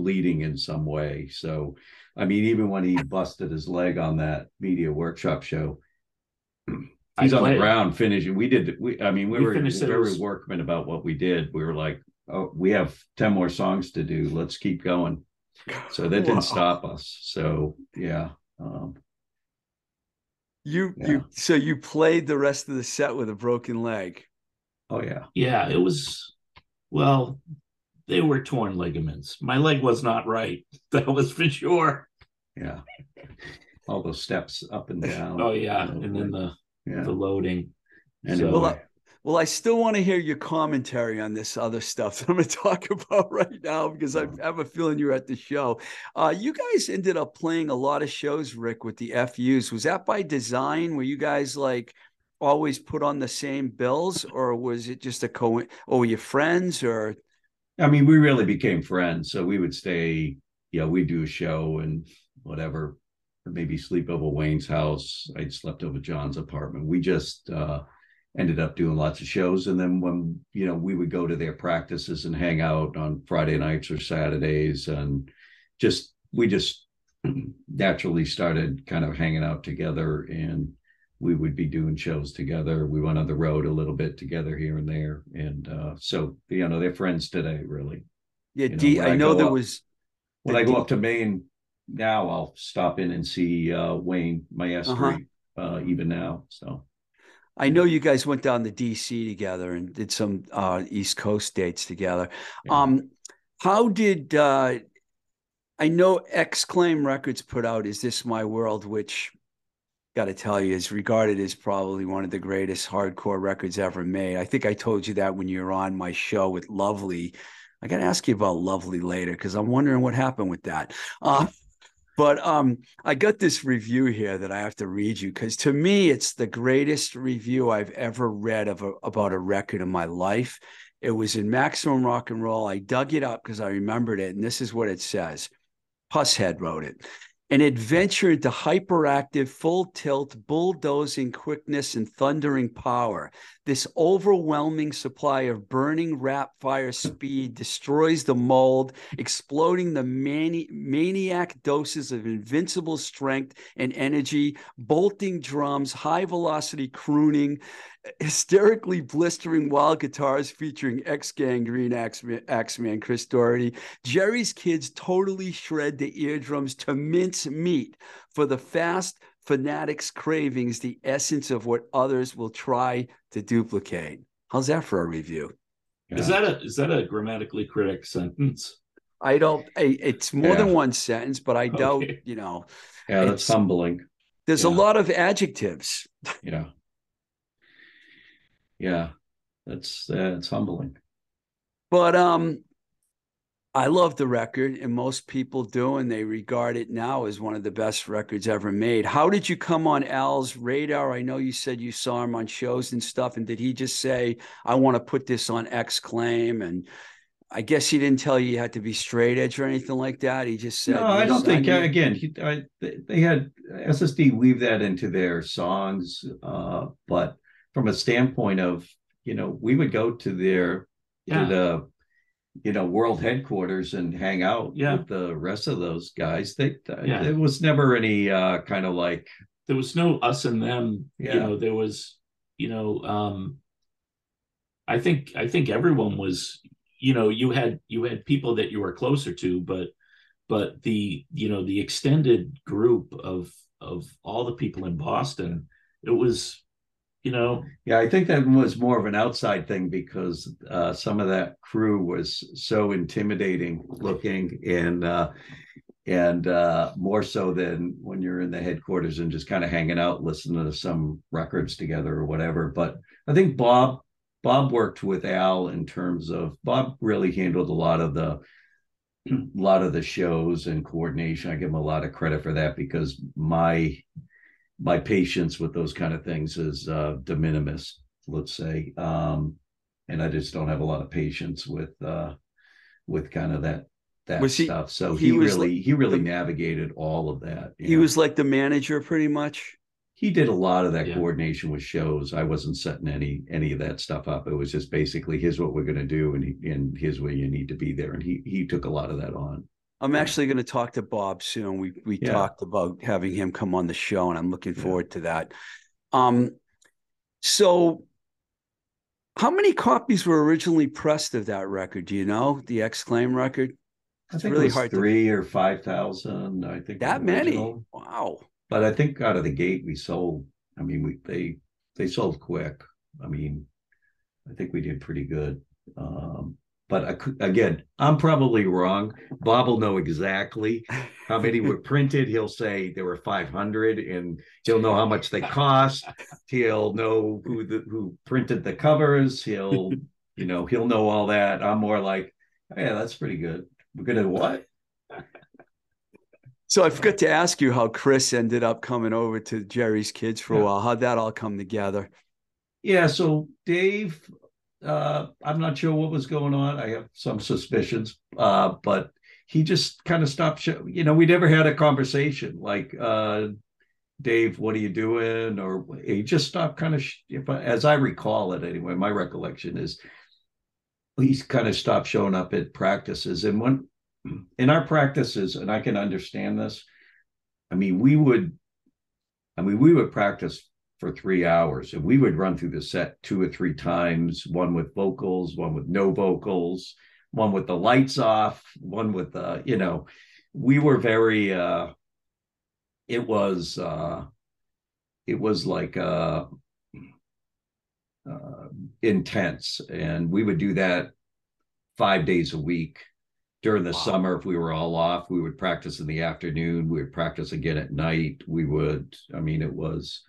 bleeding in some way. So, I mean, even when he busted his leg on that media workshop show, he's I on the ground finishing. We did. We, I mean, we, We were finished it. It very was- workman about what we did. We were like, oh, we have ten more songs to do. Let's keep going. So that didn't Wow. stop us. So yeah, um, you, Yeah. you, so you played the rest of the set with a broken leg. oh yeah, yeah it was well they were torn ligaments my leg was not right that was for sure yeah. All those steps up and down. oh yeah you know, and then the yeah. the loading Anyway, Well, I- Well, I still want to hear your commentary on this other stuff that I'm going to talk about right now because I have a feeling you're at the show. Uh, you guys ended up playing a lot of shows, Rick, with the FUs. Was that by design? Were you guys like always put on the same bills, or was it just a co? Or were you friends? Or I mean, we really became friends. So we would stay yeah, we'd do a show and whatever, maybe sleep over Wayne's house. I'd slept over John's apartment. We just uh, ended up doing lots of shows. And then when, you know, we would go to their practices and hang out on Friday nights or Saturdays and just, we just naturally started kind of hanging out together and we would be doing shows together. We went on the road a little bit together here and there. And uh, so, you know, they're friends today, really. Yeah, You know, D, I I know there up- was When The I go D- up to Maine now, I'll stop in and see uh, Wayne Maestri Uh-huh. uh, even now. So, I know you guys went down to DC together and did some uh, East Coast dates together. Yeah. Um, how did uh, I know X-Claim Records put out "Is This My World," which got to tell you is regarded as probably one of the greatest hardcore records ever made. I think I told you that when you were on my show with Lovely. I got to ask you about Lovely later because I'm wondering what happened with that. Uh, but um, I got this review here that I have to read you because to me, it's the greatest review I've ever read of a, about a record in my life. It was in Maximum Rock and Roll. I dug it up because I remembered it, and this is what it says. Pushead wrote it. An adventure into hyperactive, full tilt, bulldozing quickness and thundering power. This overwhelming supply of burning rap fire speed destroys the mold, exploding the mani- maniac doses of invincible strength and energy, bolting drums, high velocity crooning, hysterically blistering wild guitars featuring ex Gang Green Axeman, Axeman Chris Doherty. Jerry's kids totally shred the eardrums to mince meat for the fast fanatics' cravings, the essence of what others will try to duplicate. How's that for a review? Is that a is that a grammatically correct sentence? I don't. I, it's more than one sentence, but I doubt. Okay. You know, yeah, that's humbling. there's a lot of adjectives. Yeah. Yeah. That's uh, it's humbling. But um, I love the record, and most people do, and they regard it now as one of the best records ever made. How did you come on Al's radar? I know you said you saw him on shows and stuff, and did he just say, "I want to put this on X Claim"? And I guess he didn't tell you you had to be straight edge or anything like that. He just said, no, I don't think. need-" again, he, I, they they had SSD weave that into their songs, uh, but from a standpoint of you know, we would go to their Yeah. to the you know world headquarters and hang out Yeah. with the rest of those guys. They Yeah. there was never any uh, kind of like There was no us and them. Yeah. You know, there was, you know, um I think I think everyone was, you know, you had you had people that you were closer to, but but the you know the extended group of of all the people in Boston, it was, you know, Yeah, I think that was more of an outside thing because uh, some of that crew was so intimidating looking and uh, and uh, more so than when you're in the headquarters and just kind of hanging out, listening to some records together or whatever. But I think Bob Bob worked with Al in terms of Bob really handled a lot of the a lot of the shows and coordination. I give him a lot of credit for that because my my patience with those kind of things is uh, de minimis, let's say, um, and I just don't have a lot of patience with uh, with kind of that that Was he- stuff. So he he, was really he really the- navigated all of that. He yeah. was like the manager, pretty much. he did a lot of that Yeah. coordination with shows. I wasn't setting any any of that stuff up. It was just basically here's what we're going to do, and he, and here's where you need to be there. And he he took a lot of that on. I'm actually going to talk to Bob soon. We we Yeah. talked about having him come on the show, and I'm looking Yeah. forward to that. Um, so how many copies were originally pressed of that record? Do you know the X-Claim record? I It's think really it was hard to- three or five thousand. I think That many? Wow. but I think out of the gate we sold. I mean, we they they sold quick. I mean, I think we did pretty good. Um, but again, I'm probably wrong. Bob will know exactly how many were printed. He'll say there were 500, and he'll know how much they cost. He'll know who the who printed the covers. He'll you know he'll know all that. I'm more like, yeah, that's pretty good. We're gonna what? So I forgot to ask you how Chris ended up coming over to Jerry's Kids for a Yeah. while. How'd that all come together? Yeah, so Dave, uh, I'm not sure what was going on. I have some suspicions, uh, but he just kind of stopped. You know, we never had a conversation like, uh, Dave, what are you doing? Or he just stopped kind of, if I, as I recall it anyway, my recollection is he's kind of stopped showing up at practices. And when in our practices, and I can understand this, I mean, we would, I mean, we would practice for three hours and we would run through the set two or three times, one with vocals, one with no vocals, one with the lights off, one with the, you know, we were very, uh, it was, uh, it was like, uh, uh, intense. And we would do that five days a week. During the wow. summer, if we were all off, we would practice in the afternoon. We would practice again at night. We would, I mean, it was,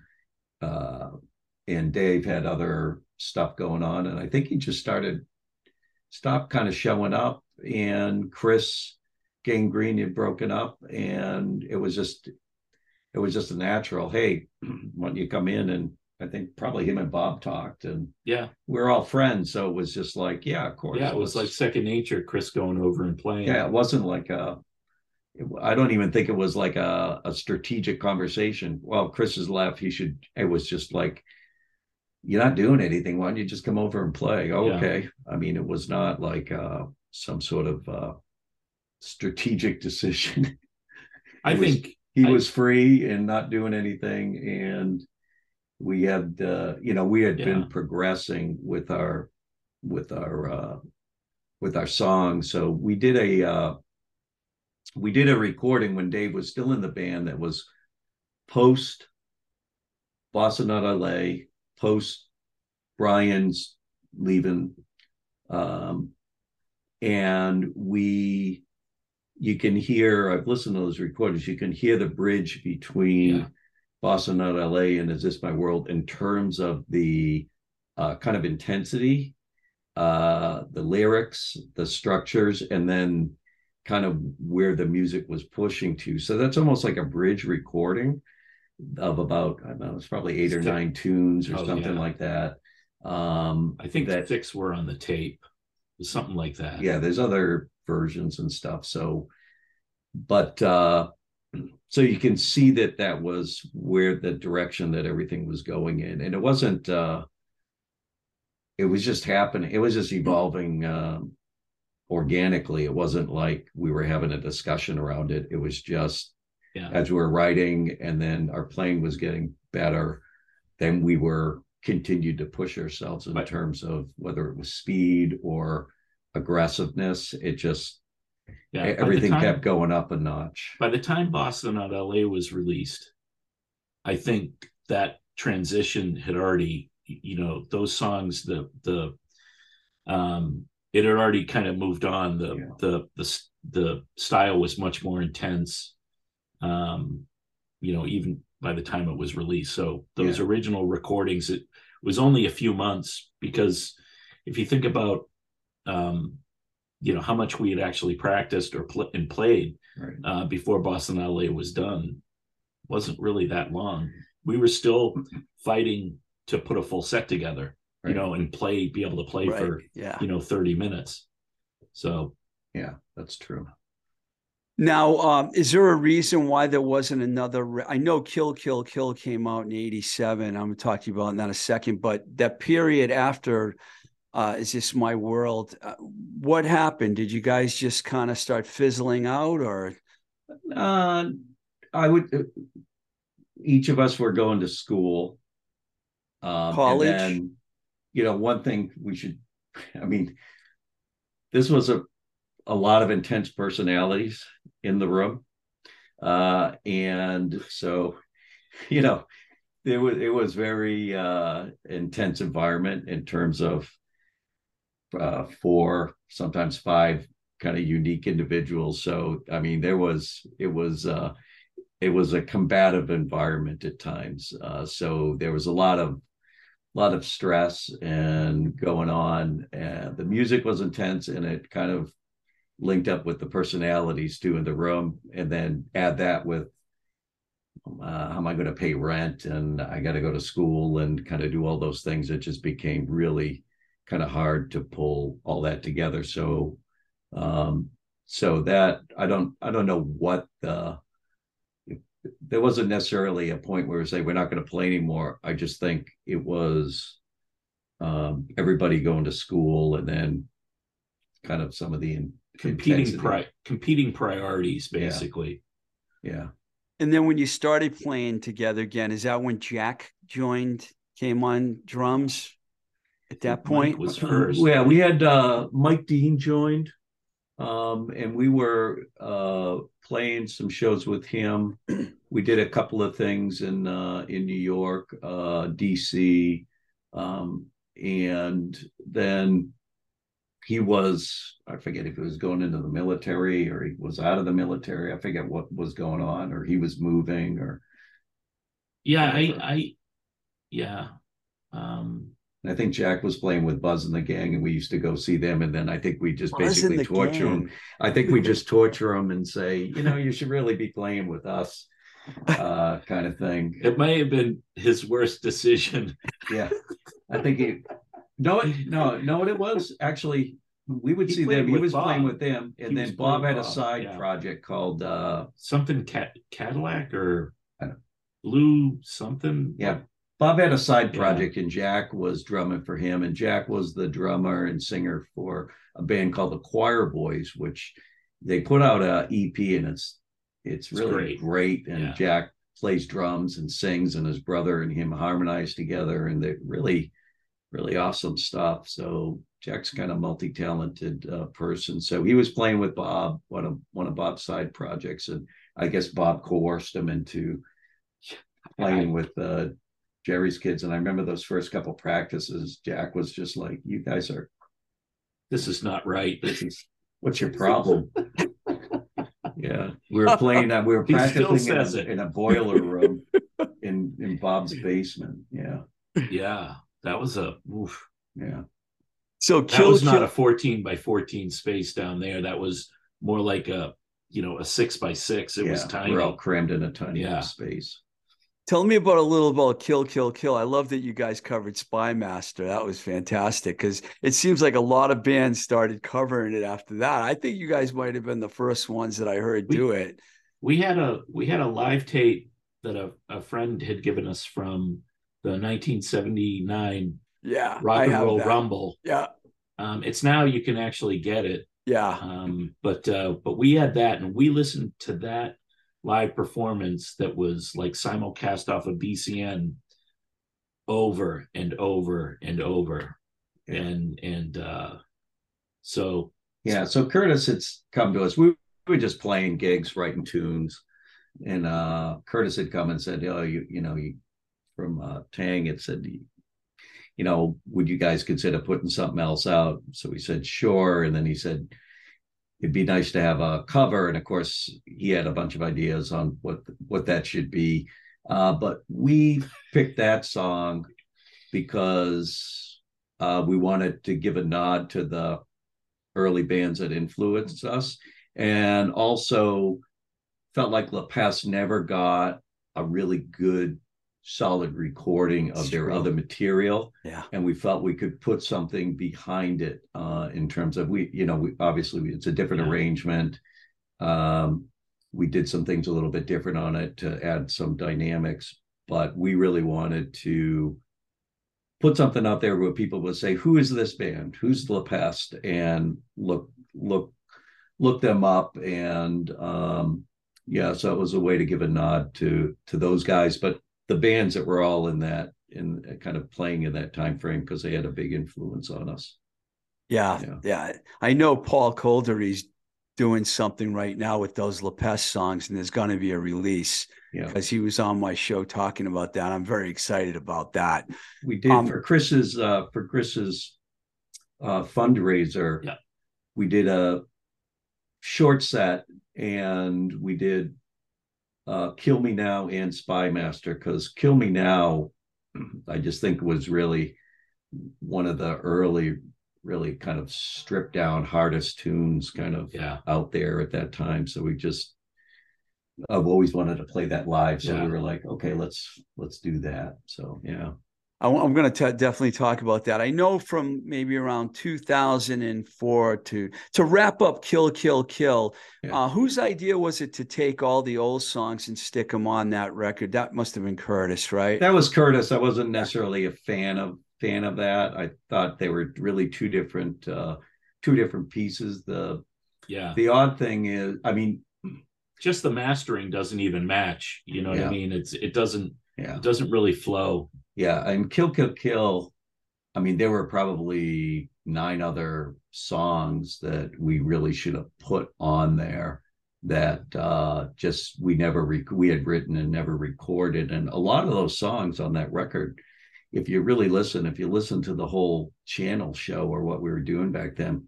uh, and Dave had other stuff going on. And I think he just started, stopped kind of showing up. And Chris Gang Green had broken up. And it was just, it was just a natural, hey, why don't you come in and I think probably him and Bob talked, and yeah, we are all friends. So it was just like, yeah, of course. Yeah, it was like second nature. Chris going over and playing. Yeah, it wasn't like a. I don't even think it was like a, a strategic conversation. Well, Chris has left. He should. It was just like, you're not doing anything. Why don't you just come over and play? Oh, yeah. Okay. I mean, it was not like uh, some sort of uh, strategic decision. I think he I, was free and not doing anything, and we had uh, you know we had yeah. been progressing with our with our uh, with our song so we did a uh, we did a recording when dave was still in the band that was post Boston Not LA post brian's leaving um, and we you can hear i've listened to those recordings you can hear the bridge between yeah. Boston Not LA and Is This My World in terms of the uh, kind of intensity, uh, the lyrics, the structures, and then kind of where the music was pushing to. So that's almost like a bridge recording of about, I don't know, it's probably eight or nine tunes or oh, something yeah. like that. Um, I think that six were on the tape, something like that. Yeah, there's other versions and stuff. So, but uh, so you can see that that was where the direction that everything was going in and it wasn't uh it was just happening it was just evolving um organically it wasn't like we were having a discussion around it it was just yeah. as we were writing and then our playing was getting better then we were continued to push ourselves in terms of whether it was speed or aggressiveness it just yeah, everything time, kept going up a notch. By the time Boston Not LA was released, I think that transition had already, you know, those songs, the the um it had already kind of moved on. The yeah. the the the style was much more intense. Um, you know, even by the time it was released. So those yeah. original recordings, it was only a few months because if you think about um you know how much we had actually practiced or pl- and played right. uh, before Boston Not LA was done wasn't really that long. We were still fighting to put a full set together, right. you know, and play, be able to play right. for yeah. you know thirty minutes. So yeah, that's true. Now, um, is there a reason why there wasn't another? Re- I know Kill Kill Kill came out in '87. I'm going to talk to you about that in a second, but that period after uh, is this my world? Uh, what happened? Did you guys just kind of start fizzling out, or? Uh, I would. Uh, each of us were going to school. Um, College. And then, you know, one thing we should. I mean, this was a a lot of intense personalities in the room, uh, and so, you know, it was it was very uh, intense environment in terms of uh, four, sometimes five kind of unique individuals. So I mean, there was it was uh, it was a combative environment at times. Uh, so there was a lot of lot of stress and going on, and the music was intense, and it kind of linked up with the personalities too in the room, and then add that with uh, how am I going to pay rent and I got to go to school and kind of do all those things. It just became really kind of hard to pull all that together. So, um, so that I don't I don't know what the there wasn't necessarily a point where we say we're not going to play anymore. I just think it was um, everybody going to school and then kind of some of the in, competing pri- competing priorities basically. Yeah. yeah. And then when you started playing together again, is that when Jack joined, came on drums? At that point, Mike was first. Yeah, we had uh, Mike Dean joined, um, and we were uh, playing some shows with him. we did a couple of things in uh, in New York, uh, DC, um, and then he was I forget if he was going into the military or he was out of the military. I forget what was going on, or he was moving, or yeah, I, I, yeah. Um, I think Jack was playing with Buzz and the gang, and we used to go see them. And then I think we just Buzz basically torture gang. them. I think we just torture them and say, you know, you should really be playing with us, uh, kind of thing. It may have been his worst decision. yeah, I think he. No, no, no. What it was actually, we would he see them. He was Bob. playing with them, and he then Bob had a side yeah. project called uh, something Cat- Cadillac or Blue something. Yeah, Bob had a side project, yeah. and Jack was drumming for him. And Jack was the drummer and singer for a band called the Choir Boys, which they put out a EP, and it's it's really it's great. great. And yeah. Jack plays drums and sings, and his brother and him harmonize together, and they really, really awesome stuff. So Jack's kind of multi-talented uh, person. So he was playing with Bob, one of one of Bob's side projects, and I guess Bob coerced him into playing with uh, Jerry's kids. And I remember those first couple practices, Jack was just like, You guys are this is not right. This is what's your problem? yeah. We were playing that, we were practicing in a, in a, boiler room in in Bob's basement. Yeah. Yeah. That was a oof. Yeah. So kill, that was not a 14 by 14 space down there. That was more like a you know a six by six. It yeah, was tiny. We're all crammed in a tiny yeah. space. Tell me about a little about Kill, Kill, Kill. I love that you guys covered Spy Master. That was fantastic because it seems like a lot of bands started covering it after that. I think you guys might have been the first ones that I heard we, do it. We had a we had a live tape that a, a friend had given us from the 1979 yeah rock and roll that. rumble. Yeah. Um, it's now you can actually get it. Yeah. Um, but uh, but we had that and we listened to that live performance that was like simulcast off of BCN over and over and over. Yeah. And and uh so yeah, so Curtis had come to us. We, we were just playing gigs, writing tunes. And uh Curtis had come and said, Oh, you you know, you from uh Taang it said you know, would you guys consider putting something else out? So we said, sure. And then he said, it'd be nice to have a cover. And of course, he had a bunch of ideas on what what that should be. Uh, but we picked that song because uh, we wanted to give a nod to the early bands that influenced us, and also felt like La Peste never got a really good solid recording of their other material. Yeah. And we felt we could put something behind it uh, in terms of we, you know, we obviously it's a different yeah. arrangement. Um, we did some things a little bit different on it to add some dynamics, but we really wanted to put something out there where people would say, "Who is this band? Who's La Peste?" and look, look, look them up, and um, yeah, so it was a way to give a nod to to those guys, but the bands that were all in that in uh, kind of playing in that time frame because they had a big influence on us. Yeah, yeah, yeah. I know Paul Kolderie's doing something right now with those La Peste songs, and there's going to be a release. Yeah, because he was on my show talking about that. I'm very excited about that. We did um, for Chris's uh, for Chris's uh, fundraiser. Yeah, we did a short set, and we did uh, Kill Me Now and Spy Master because Kill Me Now, I just think was really one of the early, really kind of stripped down, hardest tunes kind of yeah. out there at that time. So we just, I've always wanted to play that live. So yeah. we were like, okay, let's let's do that. So yeah. I, am going to definitely talk about that. I know from maybe around 2004 to to wrap up Kill Kill Kill. Yeah. Uh, whose idea was it to take all the old songs and stick them on that record? That must have been Curtis, right? That was Curtis. I wasn't necessarily a fan of fan of that. I thought they were really two different uh, two different pieces. The yeah. The odd thing is, I mean, just the mastering doesn't even match. You know what yeah. I mean? It's it doesn't yeah. it doesn't really flow. Yeah, and Kill Kill Kill. I mean, there were probably nine other songs that we really should have put on there that uh just we never rec- we had written and never recorded and a lot of those songs on that record if you really listen if you listen to the whole channel show or what we were doing back then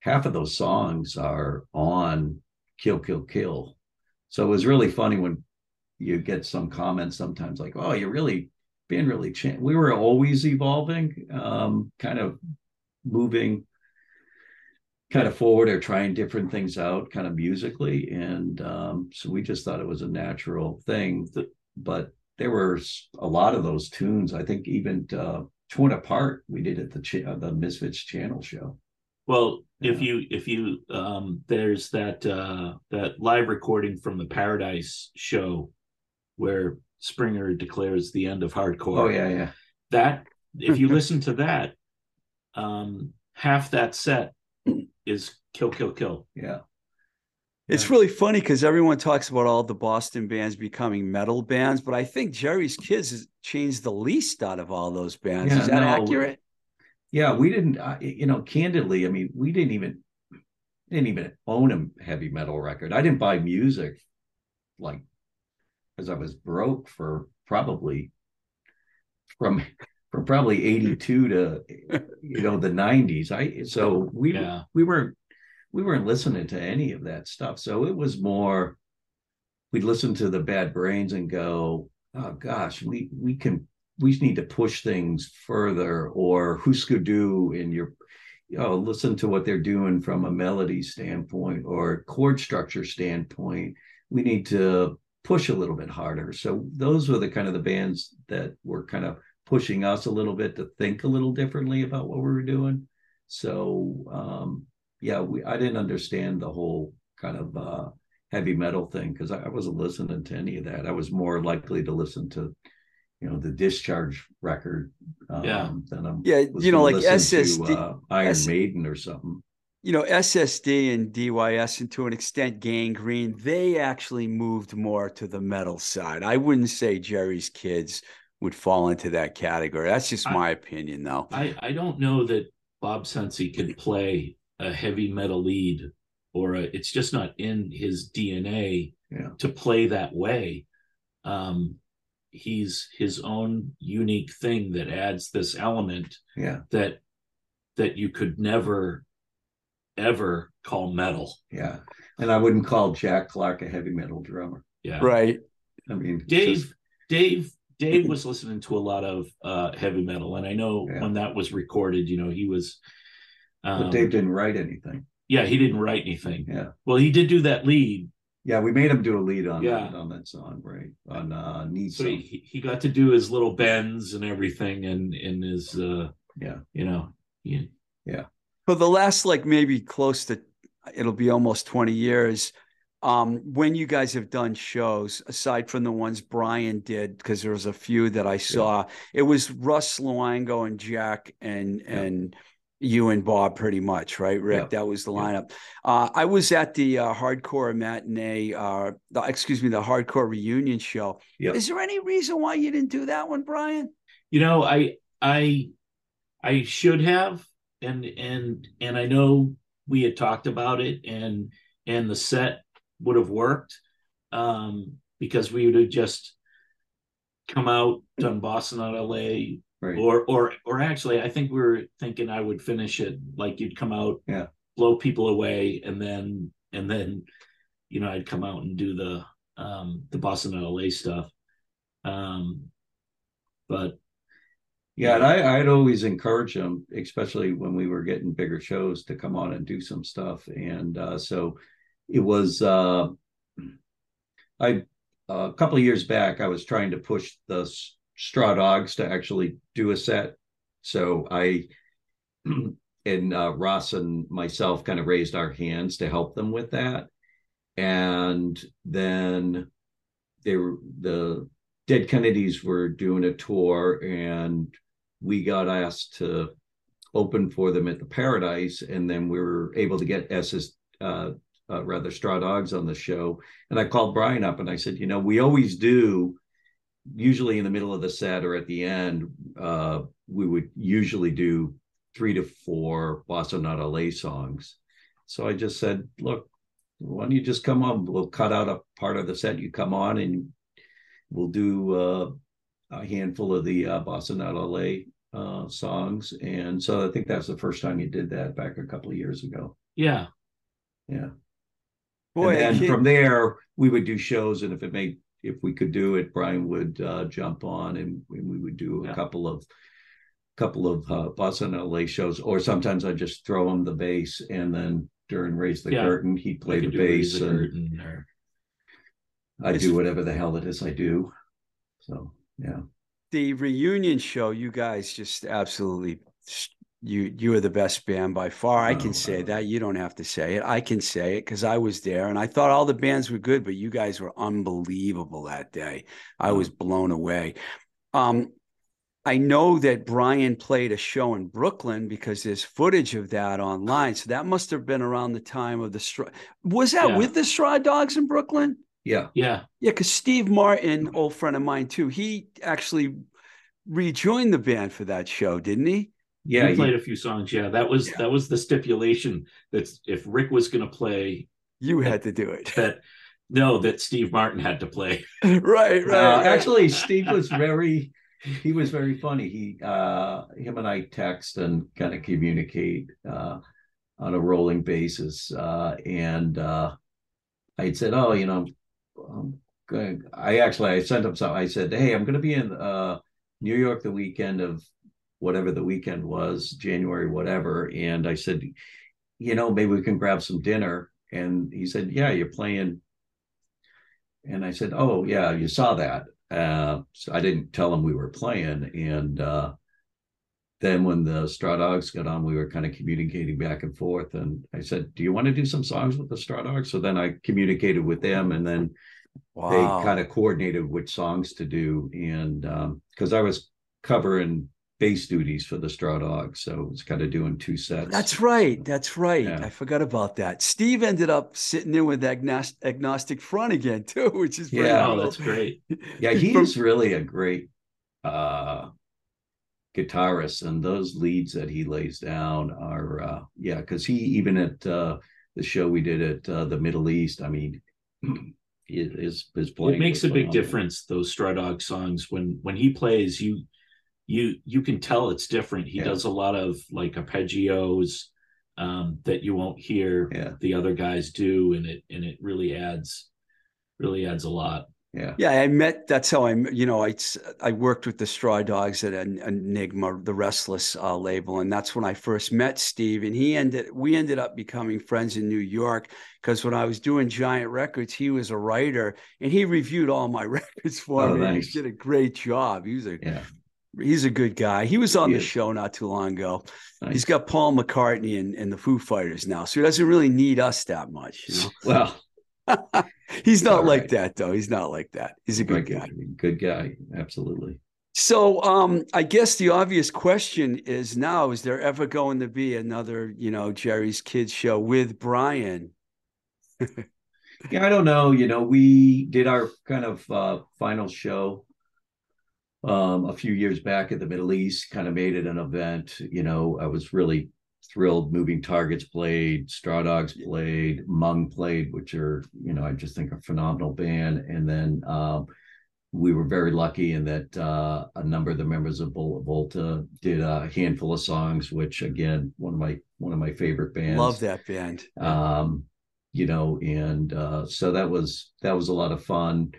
half of those songs are on kill kill kill so it was really funny when you get some comments sometimes like oh you're really being really changed. We were always evolving, um, kind of moving kind of forward or trying different things out kind of musically. And um, so we just thought it was a natural thing. That, but there were a lot of those tunes. I think even uh, Torn Apart, we did at the ch- uh, the Misfits channel show. Well, yeah. if you if you um, there's that uh, that live recording from the Paradise show where Springa declares the end of hardcore. Oh yeah, yeah. That if you listen to that, um, half that set is kill, kill, kill. Yeah. It's yeah. really funny because everyone talks about all the Boston bands becoming metal bands, but I think Jerry's Kids has changed the least out of all those bands. Yeah, Is that no, accurate? Yeah, we didn't. Uh, you know, candidly, I mean, we didn't even didn't even own a heavy metal record. I didn't buy music like because I was broke for probably from from probably 82 to you know the 90s i so we yeah. we weren't we weren't listening to any of that stuff. So it was more we'd listen to the bad brains and go oh gosh we we can we need to push things further or Husker Du in your you know listen to what they're doing from a melody standpoint or chord structure standpoint. We need to push a little bit harder. So those were the kind of the bands that were kind of pushing us a little bit to think a little differently about what we were doing. So um, yeah, we I didn't understand the whole kind of uh, heavy metal thing because I, I, wasn't listening to any of that. I was more likely to listen to you know the discharge record um, yeah than I'm yeah you know like SSD to, uh, Iron S- Maiden or something you know, SSD and DYS and to an extent Gang Green, they actually moved more to the metal side. I wouldn't say Jerry's kids would fall into that category. That's just my I, opinion, though. I, I don't know that Bob Cenci can play a heavy metal lead or a, it's just not in his DNA yeah. to play that way. Um, he's his own unique thing that adds this element yeah. that that you could never ever call metal. Yeah. And I wouldn't call Jack Clark a heavy metal drummer. Yeah. Right. I mean, Dave, just... Dave, Dave was listening to a lot of uh, heavy metal. And I know yeah. when that was recorded, you know, he was. Um, but Dave didn't write anything. Yeah. He didn't write anything. Yeah. Well, he did do that lead. Yeah, we made him do a lead on yeah. that, on that song, right? On uh Need so he, he got to do his little bends and everything and in his uh yeah, you know, he, yeah for the last like maybe close to it'll be almost 20 years um, when you guys have done shows aside from the ones brian did because there was a few that i saw yeah. it was russ luongo and jack and yeah. and you and bob pretty much right rick yeah. that was the lineup uh, i was at the uh, hardcore matinee uh, the, excuse me the hardcore reunion show is there any reason why you didn't do that one brian you know i i i should have and and and I know we had talked about it and and the set would have worked um, because we would have just come out done Boston Not LA right. or or or actually I think we were thinking I would finish it like you'd come out yeah blow people away and then and then you know I'd come out and do the um the Boston LA stuff um but yeah, and I, I'd always encourage them, especially when we were getting bigger shows, to come on and do some stuff. And uh, so it was. Uh, I a couple of years back, I was trying to push the straw dogs to actually do a set. So I and uh, Ross and myself kind of raised our hands to help them with that. And then they were the Dead Kennedys were doing a tour, and we got asked to open for them at the Paradise, and then we were able to get SS uh, uh, rather Straw Dogs on the show. And I called Brian up and I said, you know, we always do, usually in the middle of the set or at the end, uh, we would usually do three to four Boston Not LA songs. So I just said, look, why don't you just come on? We'll cut out a part of the set. You come on and we'll do uh, a handful of the uh, Boston Not LA uh, songs. And so I think that's the first time you did that back a couple of years ago. Yeah. Yeah. Boy, and then from there we would do shows, and if it made if we could do it, Brian would uh, jump on, and, and, we would do a yeah. couple of couple of uh, Boston LA shows, or sometimes I just throw him the bass, and then during Raise the yeah. Curtain, he'd play the bass, the and or... I do whatever the hell it is I do. So yeah, the reunion show, you guys just absolutely you you are the best band by far. I can oh, say that. You don't have to say it. I can say it because I was there and I thought all the bands were good, but you guys were unbelievable that day. I was blown away. Um, I know that Brian played a show in Brooklyn because there's footage of that online. So that must have been around the time of the straw. Was that yeah. with the Straw Dogs in Brooklyn? Yeah. Yeah. Yeah. Because Steve Martin, old friend of mine too, he actually rejoined the band for that show, didn't he? Yeah, he played a few songs. Yeah, that was yeah. that was the stipulation that if Rick was going to play, you had to do it. That no, that Steve Martin had to play. right, right, uh. Actually, Steve was very he was very funny. He uh him and I text and kind of communicate uh on a rolling basis. Uh and uh I said, Oh, you know, I'm going I actually I sent him some I said, Hey, I'm gonna be in uh New York the weekend of whatever the weekend was, January, whatever. And I said, you know, maybe we can grab some dinner. And he said, yeah, you're playing. And I said, oh, yeah, you saw that. Uh, so I didn't tell him we were playing. And uh, then when the Straw Dogs got on, we were kind of communicating back and forth. And I said, do you want to do some songs with the Straw Dogs? So then I communicated with them and then wow. they kind of coordinated which songs to do. And because um, I was covering bass duties for the Straw Dogs. So it's kind of doing two sets. That's right. That's right. Yeah. I forgot about that. Steve ended up sitting in with Agnost- Agnostic Front again, too, which is yeah, cool. oh, that's great. Yeah, he's really a great uh guitarist, and those leads that he lays down are uh yeah, because he even at uh the show we did at uh, the Middle East, I mean. His, his playing it makes a big difference those straw dog songs when when he plays you you you can tell it's different. He yeah. does a lot of like arpeggios um, that you won't hear yeah. the other guys do, and it and it really adds really adds a lot. Yeah, yeah. I met. That's how I'm. You know, I I worked with the Straw Dogs at Enigma, the Restless uh, label, and that's when I first met Steve. And he ended. We ended up becoming friends in New York because when I was doing Giant Records, he was a writer and he reviewed all my records for oh, me. Nice. He did a great job. He was a yeah he's a good guy. He was on he the is. show not too long ago. Nice. He's got Paul McCartney and, and the Foo Fighters now, so he doesn't really need us that much. You know? Well, he's not like right. that though. He's not like that. He's a good guy. Good guy, absolutely. So, um, I guess the obvious question is now: Is there ever going to be another, you know, Jerry's Kids show with Brian? yeah, I don't know. You know, we did our kind of uh, final show um, a few years back at the Middle East, kind of made it an event. You know, I was really thrilled. Moving Targets played, Straw Dogs played, Mung played, which are, you know, I just think a phenomenal band. And then um, we were very lucky in that uh, a number of the members of Volta did a handful of songs, which again, one of my one of my favorite bands. Love that band. Um, you know, and uh, so that was that was a lot of fun.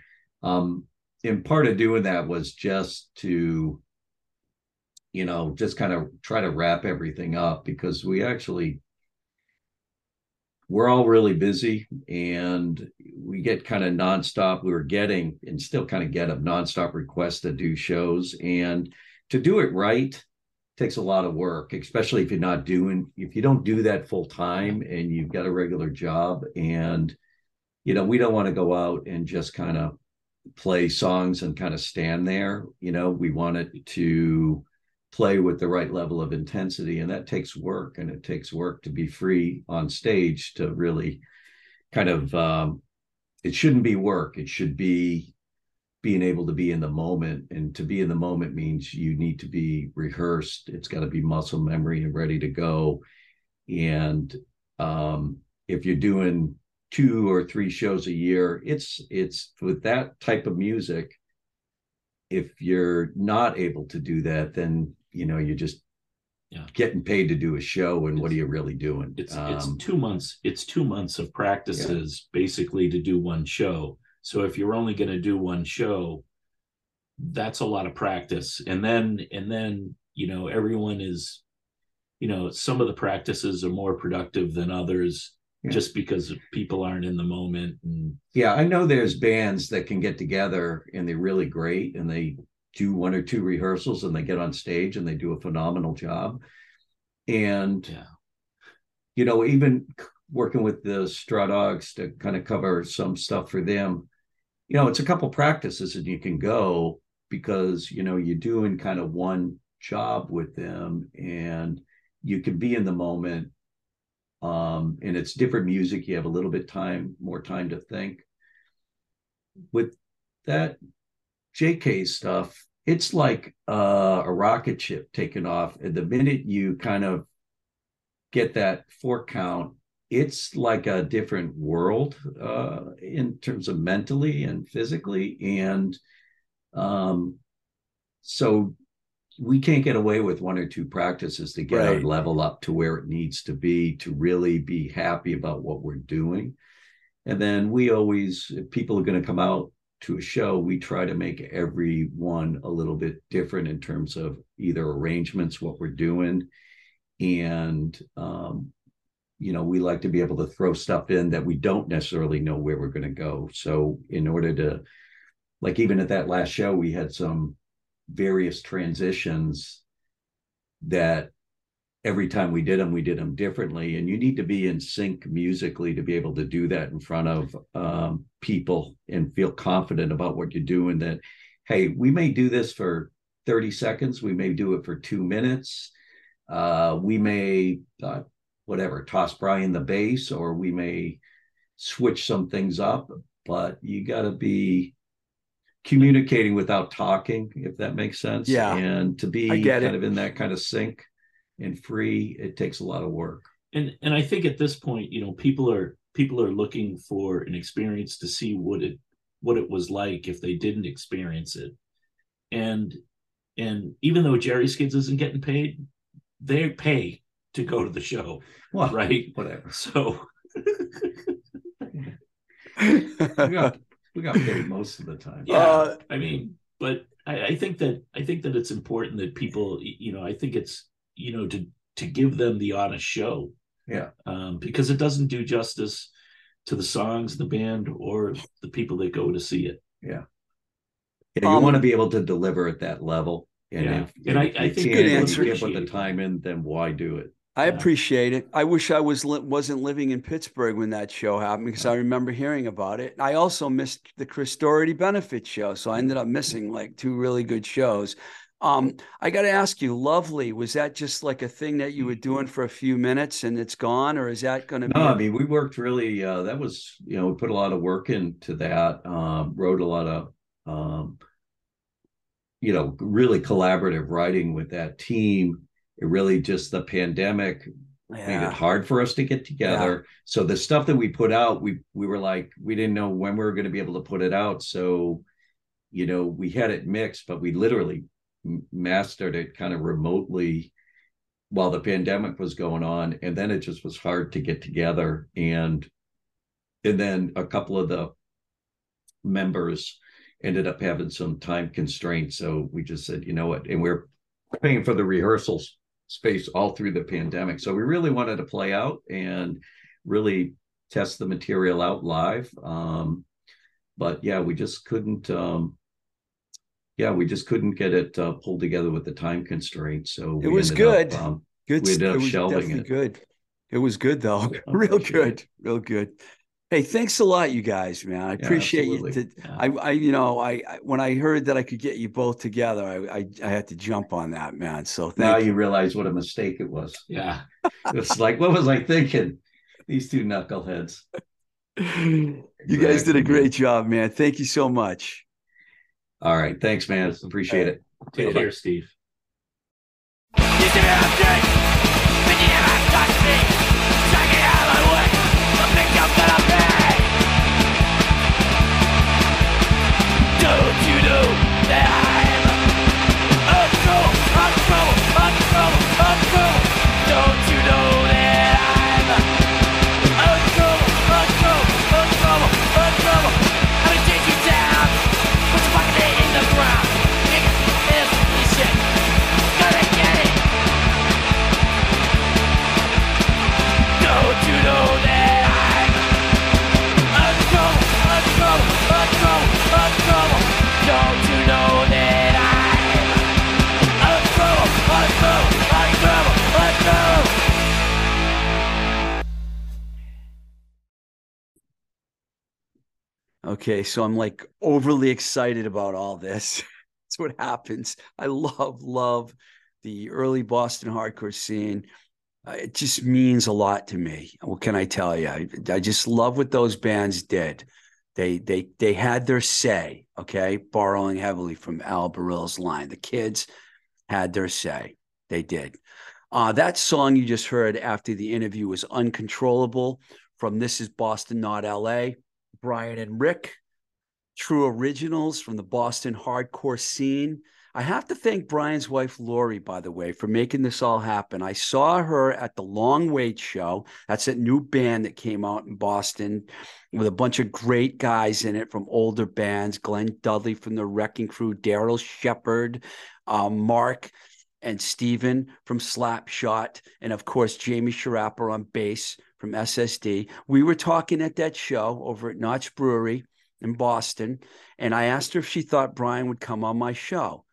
Um, and part of doing that was just to you know just kind of try to wrap everything up because we actually we're all really busy and we get kind of nonstop. We were getting and still kind of get a nonstop requests to do shows. And to do it right takes a lot of work, especially if you're not doing, if you don't do that full time and you've got a regular job. And, you know, we don't want to go out and just kind of play songs and kind of stand there. You know, we want it to play with the right level of intensity and that takes work and it takes work to be free on stage to really kind of um, it shouldn't be work. It should be being able to be in the moment and to be in the moment means you need to be rehearsed. It's got to be muscle memory and ready to go. And um, if you're doing two or three shows a year it's it's with that type of music if you're not able to do that then you know you're just yeah. getting paid to do a show and it's, what are you really doing it's um, it's two months it's two months of practices yeah. basically to do one show so if you're only going to do one show that's a lot of practice and then and then you know everyone is you know some of the practices are more productive than others yeah. just because people aren't in the moment and yeah i know there's bands that can get together and they're really great and they do one or two rehearsals and they get on stage and they do a phenomenal job. And, yeah. you know, even working with the Straw Dogs to kind of cover some stuff for them, you know, it's a couple practices and you can go because, you know, you're doing kind of one job with them and you can be in the moment. Um, and it's different music. You have a little bit time, more time to think. With that JK stuff, it's like uh, a rocket ship taking off. And the minute you kind of get that four count, it's like a different world uh, in terms of mentally and physically. And um, so we can't get away with one or two practices to get right. our level up to where it needs to be to really be happy about what we're doing. And then we always, if people are going to come out to a show, we try to make every one a little bit different in terms of either arrangements, what we're doing, and um, you know, we like to be able to throw stuff in that we don't necessarily know where we're going to go. So, in order to, like, even at that last show, we had some various transitions that every time we did them, we did them differently. And you need to be in sync musically to be able to do that in front of um, people and feel confident about what you're doing. That, hey, we may do this for 30 seconds, we may do it for two minutes. Uh, we may, uh, whatever, toss Brian the bass, or we may switch some things up, but you got to be communicating without talking, if that makes sense. Yeah. And to be kind it. of in that kind of sync and free it takes a lot of work. And and i think at this point you know people are people are looking for an experience to see what it what it was like if they didn't experience it. And and even though Jerry's Kids isn't getting paid they pay to go to the show well, right? whatever. So we got we got paid most of the time. Yeah uh, i mean but I, I think that i think that it's important that people you know i think it's you know to to give them the honest show yeah um, because it doesn't do justice to the songs the band or the people that go to see it yeah yeah you um, want to be able to deliver at that level and yeah. if, and if I, I think good answer. You put the time in then why do it I yeah. appreciate it. I wish I was li- wasn't living in Pittsburgh when that show happened because I remember hearing about it. I also missed the Chris Doherty benefit show, so I ended up missing like two really good shows. Um, I got to ask you, lovely, was that just like a thing that you were doing for a few minutes and it's gone, or is that going to no, be? I mean, we worked really, uh, that was, you know, we put a lot of work into that, um, wrote a lot of, um, you know, really collaborative writing with that team. It really just the pandemic yeah. made it hard for us to get together. Yeah. So the stuff that we put out, we we were like, we didn't know when we were going to be able to put it out. So, you know, we had it mixed, but we literally mastered it kind of remotely while the pandemic was going on and then it just was hard to get together and and then a couple of the members ended up having some time constraints so we just said you know what and we're paying for the rehearsals space all through the pandemic so we really wanted to play out and really test the material out live. Um, but yeah, we just couldn't. Um, yeah, we just couldn't get it uh, pulled together with the time constraint. So it was good. Up, um, good. We ended up it was shelving it. Good. It was good though. Real good. Real good. Hey, thanks a lot, you guys, man. I Yeah, appreciate you. To, Yeah. I, I, you know, I, I when I heard that I could get you both together, I, I, I had to jump on that, man. So Now thank you realize what a mistake it was. Yeah. It's like, what was I thinking? These two knuckleheads. you. You guys did a great job, man. Thank you so much. All right. Thanks, man. Appreciate it. Take Bye-bye. care, Steve. Okay, so I'm like overly excited about all this. That's what happens. I love, love the early Boston hardcore scene. Uh, it just means a lot to me. What can I tell you? I, I just love what those bands did. They they they had their say. Okay, borrowing heavily from Al Barile's line. The kids had their say. They did. Uh, that song you just heard after the interview was "Uncontrollable" from "This Is Boston, Not L.A." Brian and Rick, true originals from the Boston hardcore scene. I have to thank Brian's wife, Lori, by the way, for making this all happen. I saw her at the Long Wait Show. That's a new band that came out in Boston with a bunch of great guys in it from older bands Glenn Dudley from the Wrecking Crew, Daryl Shepard, uh, Mark and Steven from Slapshot, and of course, Jamie Sciarappa on bass from SSD. We were talking at that show over at Notch Brewery in Boston, and I asked her if she thought Brian would come on my show.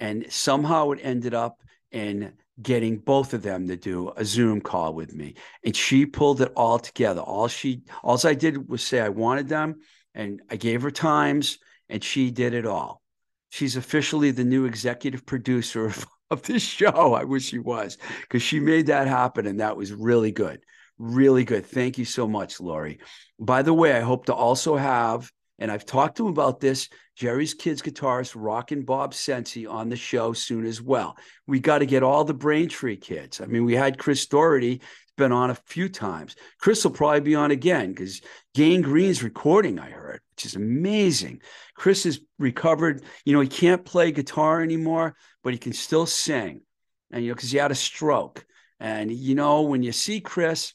And somehow it ended up in getting both of them to do a Zoom call with me. And she pulled it all together. All she all I did was say I wanted them and I gave her times and she did it all. She's officially the new executive producer of, of this show. I wish she was because she made that happen and that was really good. Really good. Thank you so much, Lori. By the way, I hope to also have, and I've talked to him about this, Jerry's Kids guitarist, Rockin' Bob Cenci, on the show soon as well. We got to get all the Braintree kids. I mean, we had Chris Doherty, been on a few times. Chris will probably be on again because Gang Green's recording, I heard, which is amazing. Chris has recovered. You know, he can't play guitar anymore, but he can still sing. And, you know, because he had a stroke. And, you know, when you see Chris,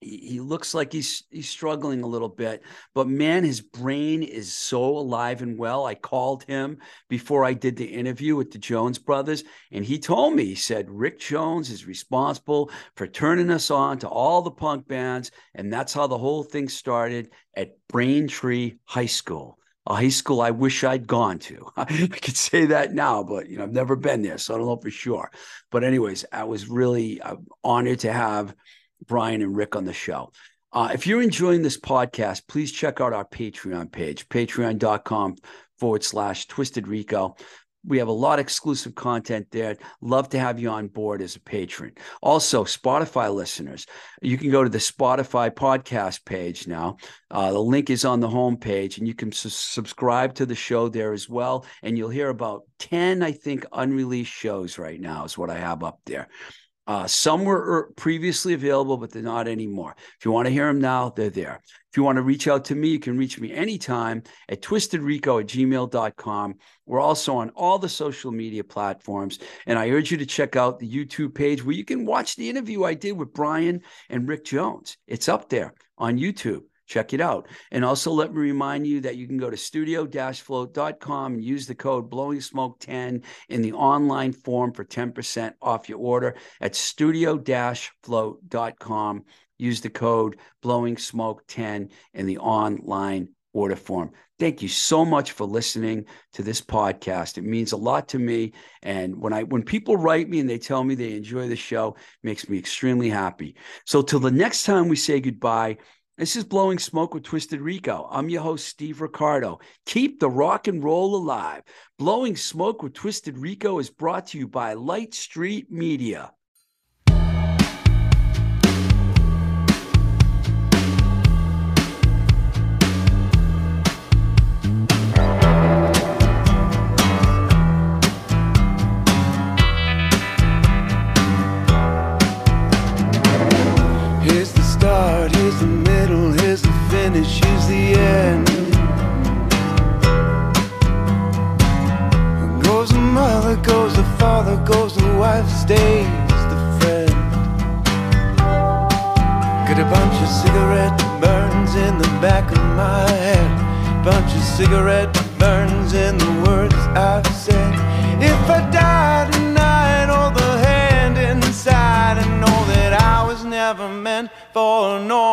he, looks like he's he's struggling a little bit, but man, his brain is so alive and well. I called him before I did the interview with the Jones brothers, and he told me he said Rick Jones is responsible for turning us on to all the punk bands, and that's how the whole thing started at Braintree High School. A high school I wish I'd gone to. I could say that now, but you know I've never been there, so I don't know for sure. But anyways, I was really uh, honored to have Brian and Rick on the show. Uh, if you're enjoying this podcast, please check out our Patreon page, patreon.com forward slash twisted rico. We have a lot of exclusive content there. Love to have you on board as a patron. Also, Spotify listeners, you can go to the Spotify podcast page now. Uh, the link is on the homepage, and you can su- subscribe to the show there as well. And you'll hear about 10, I think, unreleased shows right now, is what I have up there. Uh, some were er- previously available, but they're not anymore. If you want to hear them now, they're there. If you want to reach out to me, you can reach me anytime at twistedrico at gmail.com. We're also on all the social media platforms. And I urge you to check out the YouTube page where you can watch the interview I did with Brian and Rick Jones. It's up there on YouTube. Check it out. And also let me remind you that you can go to studio-float.com and use the code blowing smoke 10 in the online form for 10% off your order at studio-float.com. use the code blowing smoke 10 in the online order form. Thank you so much for listening to this podcast. It means a lot to me. And when I when people write me and they tell me they enjoy the show, makes me extremely happy. So till the next time we say goodbye, this is Blowing Smoke with Twisted Rico. I'm your host, Steve Ricardo. Keep the rock and roll alive. Blowing Smoke with Twisted Rico is brought to you by Light Street Media. Father, goes the wife, stays the friend. Got a bunch of cigarette burns in the back of my head. Bunch of cigarette burns in the words I've said. If I die tonight, hold the hand inside and know that I was never meant for no